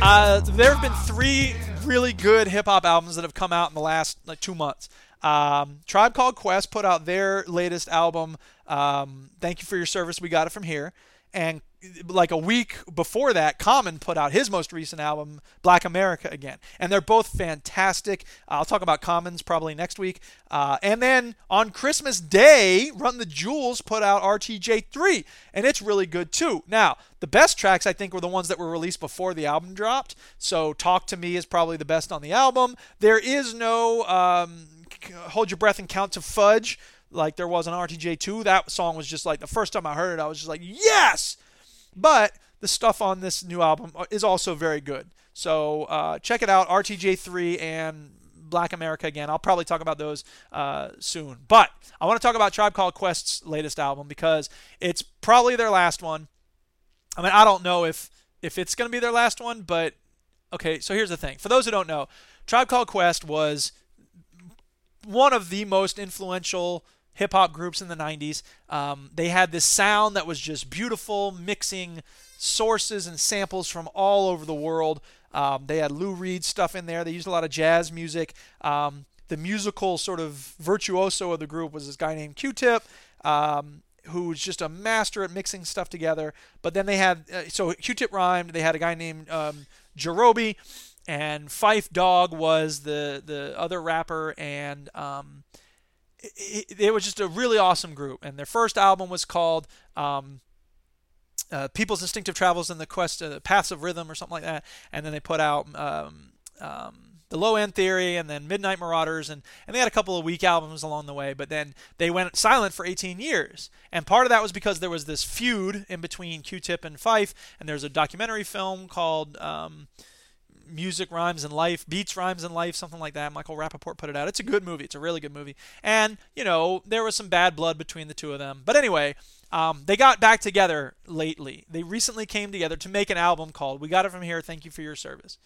Uh, there have been three really good hip hop albums that have come out in the last like two months. Um, Tribe Called Quest put out their latest album. Um, Thank you for your service. We got it from here. And like a week before that, Common put out his most recent album, Black America Again. And they're both fantastic. I'll talk about Commons probably next week. Uh, and then on Christmas Day, Run the Jewels put out RTJ3, and it's really good too. Now, the best tracks I think were the ones that were released before the album dropped. So Talk to Me is probably the best on the album. There is no um, Hold Your Breath and Count to Fudge like there was on RTJ2. That song was just like the first time I heard it, I was just like, yes! But the stuff on this new album is also very good. So uh, check it out, RTJ3 and Black America again. I'll probably talk about those uh, soon. But I want to talk about Tribe Called Quest's latest album because it's probably their last one. I mean, I don't know if if it's going to be their last one, but okay. So here's the thing: for those who don't know, Tribe Called Quest was one of the most influential hip hop groups in the 90s. Um, they had this sound that was just beautiful, mixing sources and samples from all over the world. Um, they had Lou Reed stuff in there. They used a lot of jazz music. Um, the musical sort of virtuoso of the group was this guy named Q-Tip. Um, who was just a master at mixing stuff together. But then they had uh, so Q-Tip rhymed. They had a guy named um, Jarobi, and Phife Dog was the the other rapper, and um, it, it, was just a really awesome group. And their first album was called um, uh, People's Instinctive Travels in the Quest, uh, Paths of Rhythm, or something like that. And then they put out um, um, the Low End Theory, and then Midnight Marauders, and and they had a couple of weak albums along the way. But then they went silent for 18 years, and part of that was because there was this feud in between Q-Tip and Phife. and there's a documentary film called. Music rhymes in life, beats rhymes in life, something like that. Michael Rapaport put it out. It's a good movie. It's a really good movie. And, you know, there was some bad blood between the two of them. But anyway, um, they got back together lately. They recently came together to make an album called We Got It From Here, Thank You for Your Service.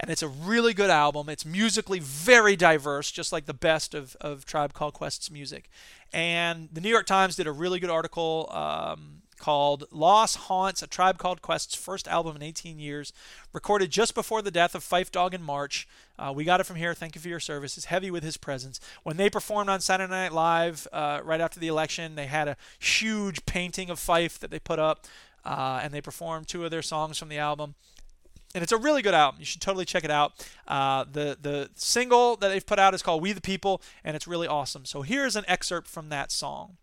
And it's a really good album. It's musically very diverse, just like the best of, of Tribe Called Quest's music. And the New York Times did a really good article um, called Loss Haunts, a Tribe Called Quest's first album in 18 years, recorded just before the death of Phife Dog in March. Uh, we got it from here. Thank you for your service. It's heavy with his presence. When they performed on Saturday Night Live uh, right after the election, they had a huge painting of Phife that they put up, uh, and they performed two of their songs from the album. and it's a really good album. You should totally check it out. Uh, the the single that they've put out is called "We the People," and it's really awesome. So here's an excerpt from that song.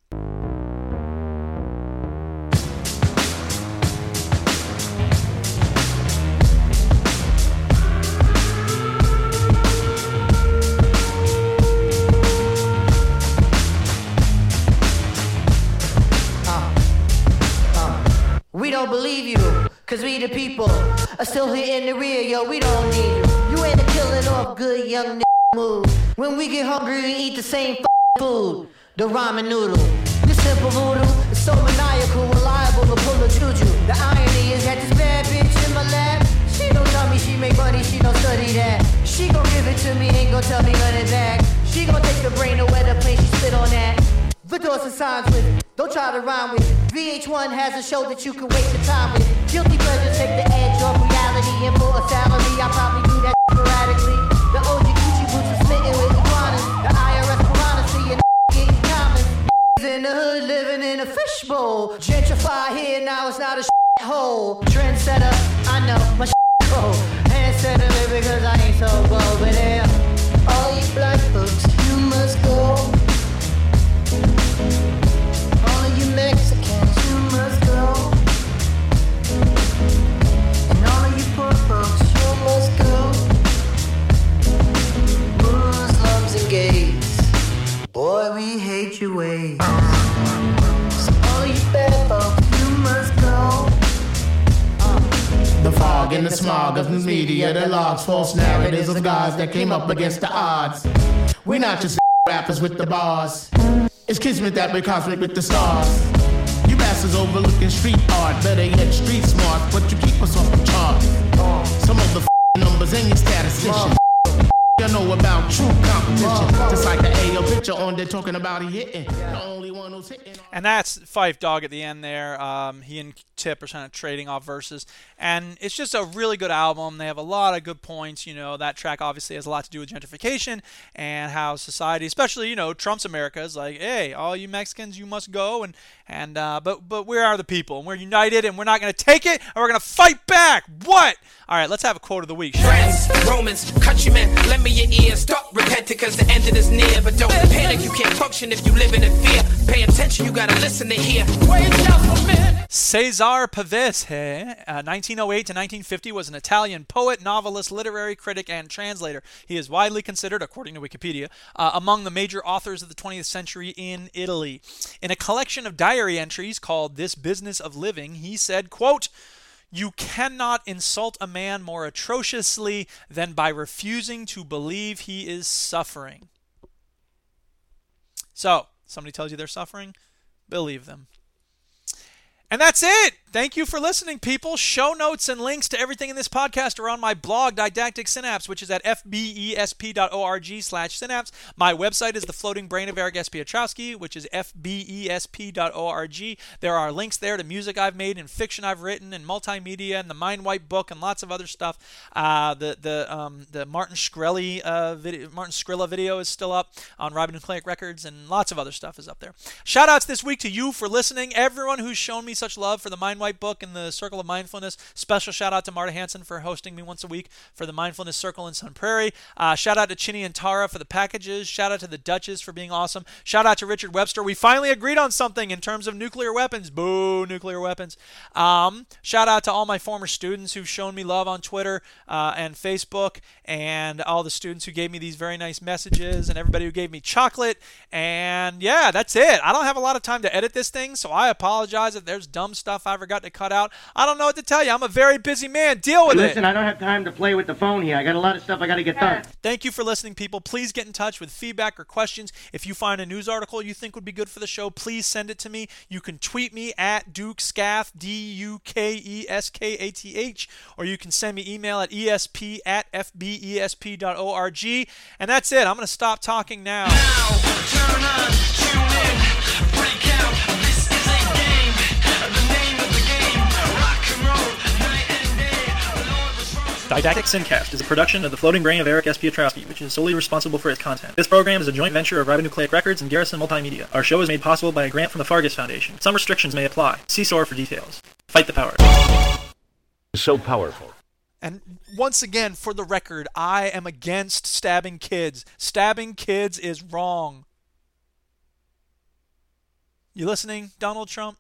Don't believe you, cause we the people are still here in the rear, yo, we don't need you. You ain't a killing off good young n- move. When we get hungry, we eat the same food, the ramen noodle. This simple voodoo is so maniacal, reliable to pull a juju. The irony is that this bad bitch in my lap, she don't tell me she make money, she don't study that. She gon' give it to me, ain't gon' tell me of that. She gon' take the brain where the plane she spit on that. The doors and signs with, don't try to rhyme with. VH1 has a show that you can waste your time with. Guilty pleasures take the edge off reality, and for a salary, I probably do that sporadically. The OG Gucci boots are smitten with iguanas. The IRS piranha see getting common. In the hood, living in a fishbowl. Gentrify here, now it's not a hole. Trendsetter, I know my cold. Maybe because I ain't so bold, but yeah. Boy, we hate your ways. So all of you oh, bad folks, you must go. The fog and the smog of the media that logs false narratives of guys that came up against the odds. We're not just rappers with the bars. It's kismet that we cosmic with the stars. You bastards overlooking street art, better yet street smart, but you keep us off the chart. Some of the numbers and your statisticians. You know about true competition. Just like the AO picture on there talking about he hitting. The only one who's hitting. And that's Phife Dog at the end there. Um, he and Tip are kind of trading off verses. And it's just a really good album. They have a lot of good points. You know, that track obviously has a lot to do with gentrification and how society, especially, you know, Trump's America is like, hey, all you Mexicans, you must go. And, and uh, but, but we are the people and we're united and we're not going to take it and we're going to fight back. What? All right, let's have a quote of the week. Friends, Romans, countrymen, lend me cause the end is near. But don't panic, you can't function if you live in fear. Pay attention, you gotta listen to hear. Wait just a minute. Cesar Pavese, uh, 1908 to 1950, was an Italian poet, novelist, literary critic, and translator. He is widely considered, according to Wikipedia, uh, among the major authors of the 20th century in Italy. In a collection of diary entries called This Business of Living, he said, quote, you cannot insult a man more atrociously than by refusing to believe he is suffering. So, somebody tells you they're suffering, believe them. And that's it. Thank you for listening, people. Show notes and links to everything in this podcast are on my blog, Didactic Synapse, which is at fbesp.org slash synapse. My website is The Floating Brain of Eric S. Piotrowski, which is fbesp.org. There are links there to music I've made and fiction I've written and multimedia and the Mind Wipe book and lots of other stuff. Uh, the the um, the Martin Shkreli uh, video, Martin Skrilla video is still up on Ribonucleic Records and lots of other stuff is up there. Shout outs this week to you for listening. Everyone who's shown me such love for the Mind Wipe book and the Circle of Mindfulness. Special shout out to Marta Hanson for hosting me once a week for the Mindfulness Circle in Sun Prairie. Uh, shout out to Chinny and Tara for the packages. Shout out to the Duchess for being awesome. Shout out to Richard Webster. We finally agreed on something in terms of nuclear weapons. Boo, nuclear weapons. Um, shout out to all my former students who've shown me love on Twitter uh, and Facebook, and all the students who gave me these very nice messages, and everybody who gave me chocolate. And yeah, that's it. I don't have a lot of time to edit this thing, so I apologize if there's dumb stuff I forgot to cut out. I don't know what to tell you. I'm a very busy man. Deal with Hey, it. listen, I don't have time to play with the phone here. I got a lot of stuff I got to get done. Thank you for listening, people. Please get in touch with feedback or questions. If you find a news article you think would be good for the show, please send it to me. You can tweet me at Duke Scath, D U K E S K A T H, or you can send me email at esp at fbesp.org. And that's it. I'm going to stop talking now. Turn Didactic Syncast is a production of the Floating Brain of Eric S. Piotrowski, which is solely responsible for its content. This program is a joint venture of Ribonucleic Records and Garrison Multimedia. Our show is made possible by a grant from the Fargus Foundation. Some restrictions may apply. See SOAR for details. Fight the power. so powerful. And once again, for the record, I am against stabbing kids. Stabbing kids is wrong. You listening, Donald Trump?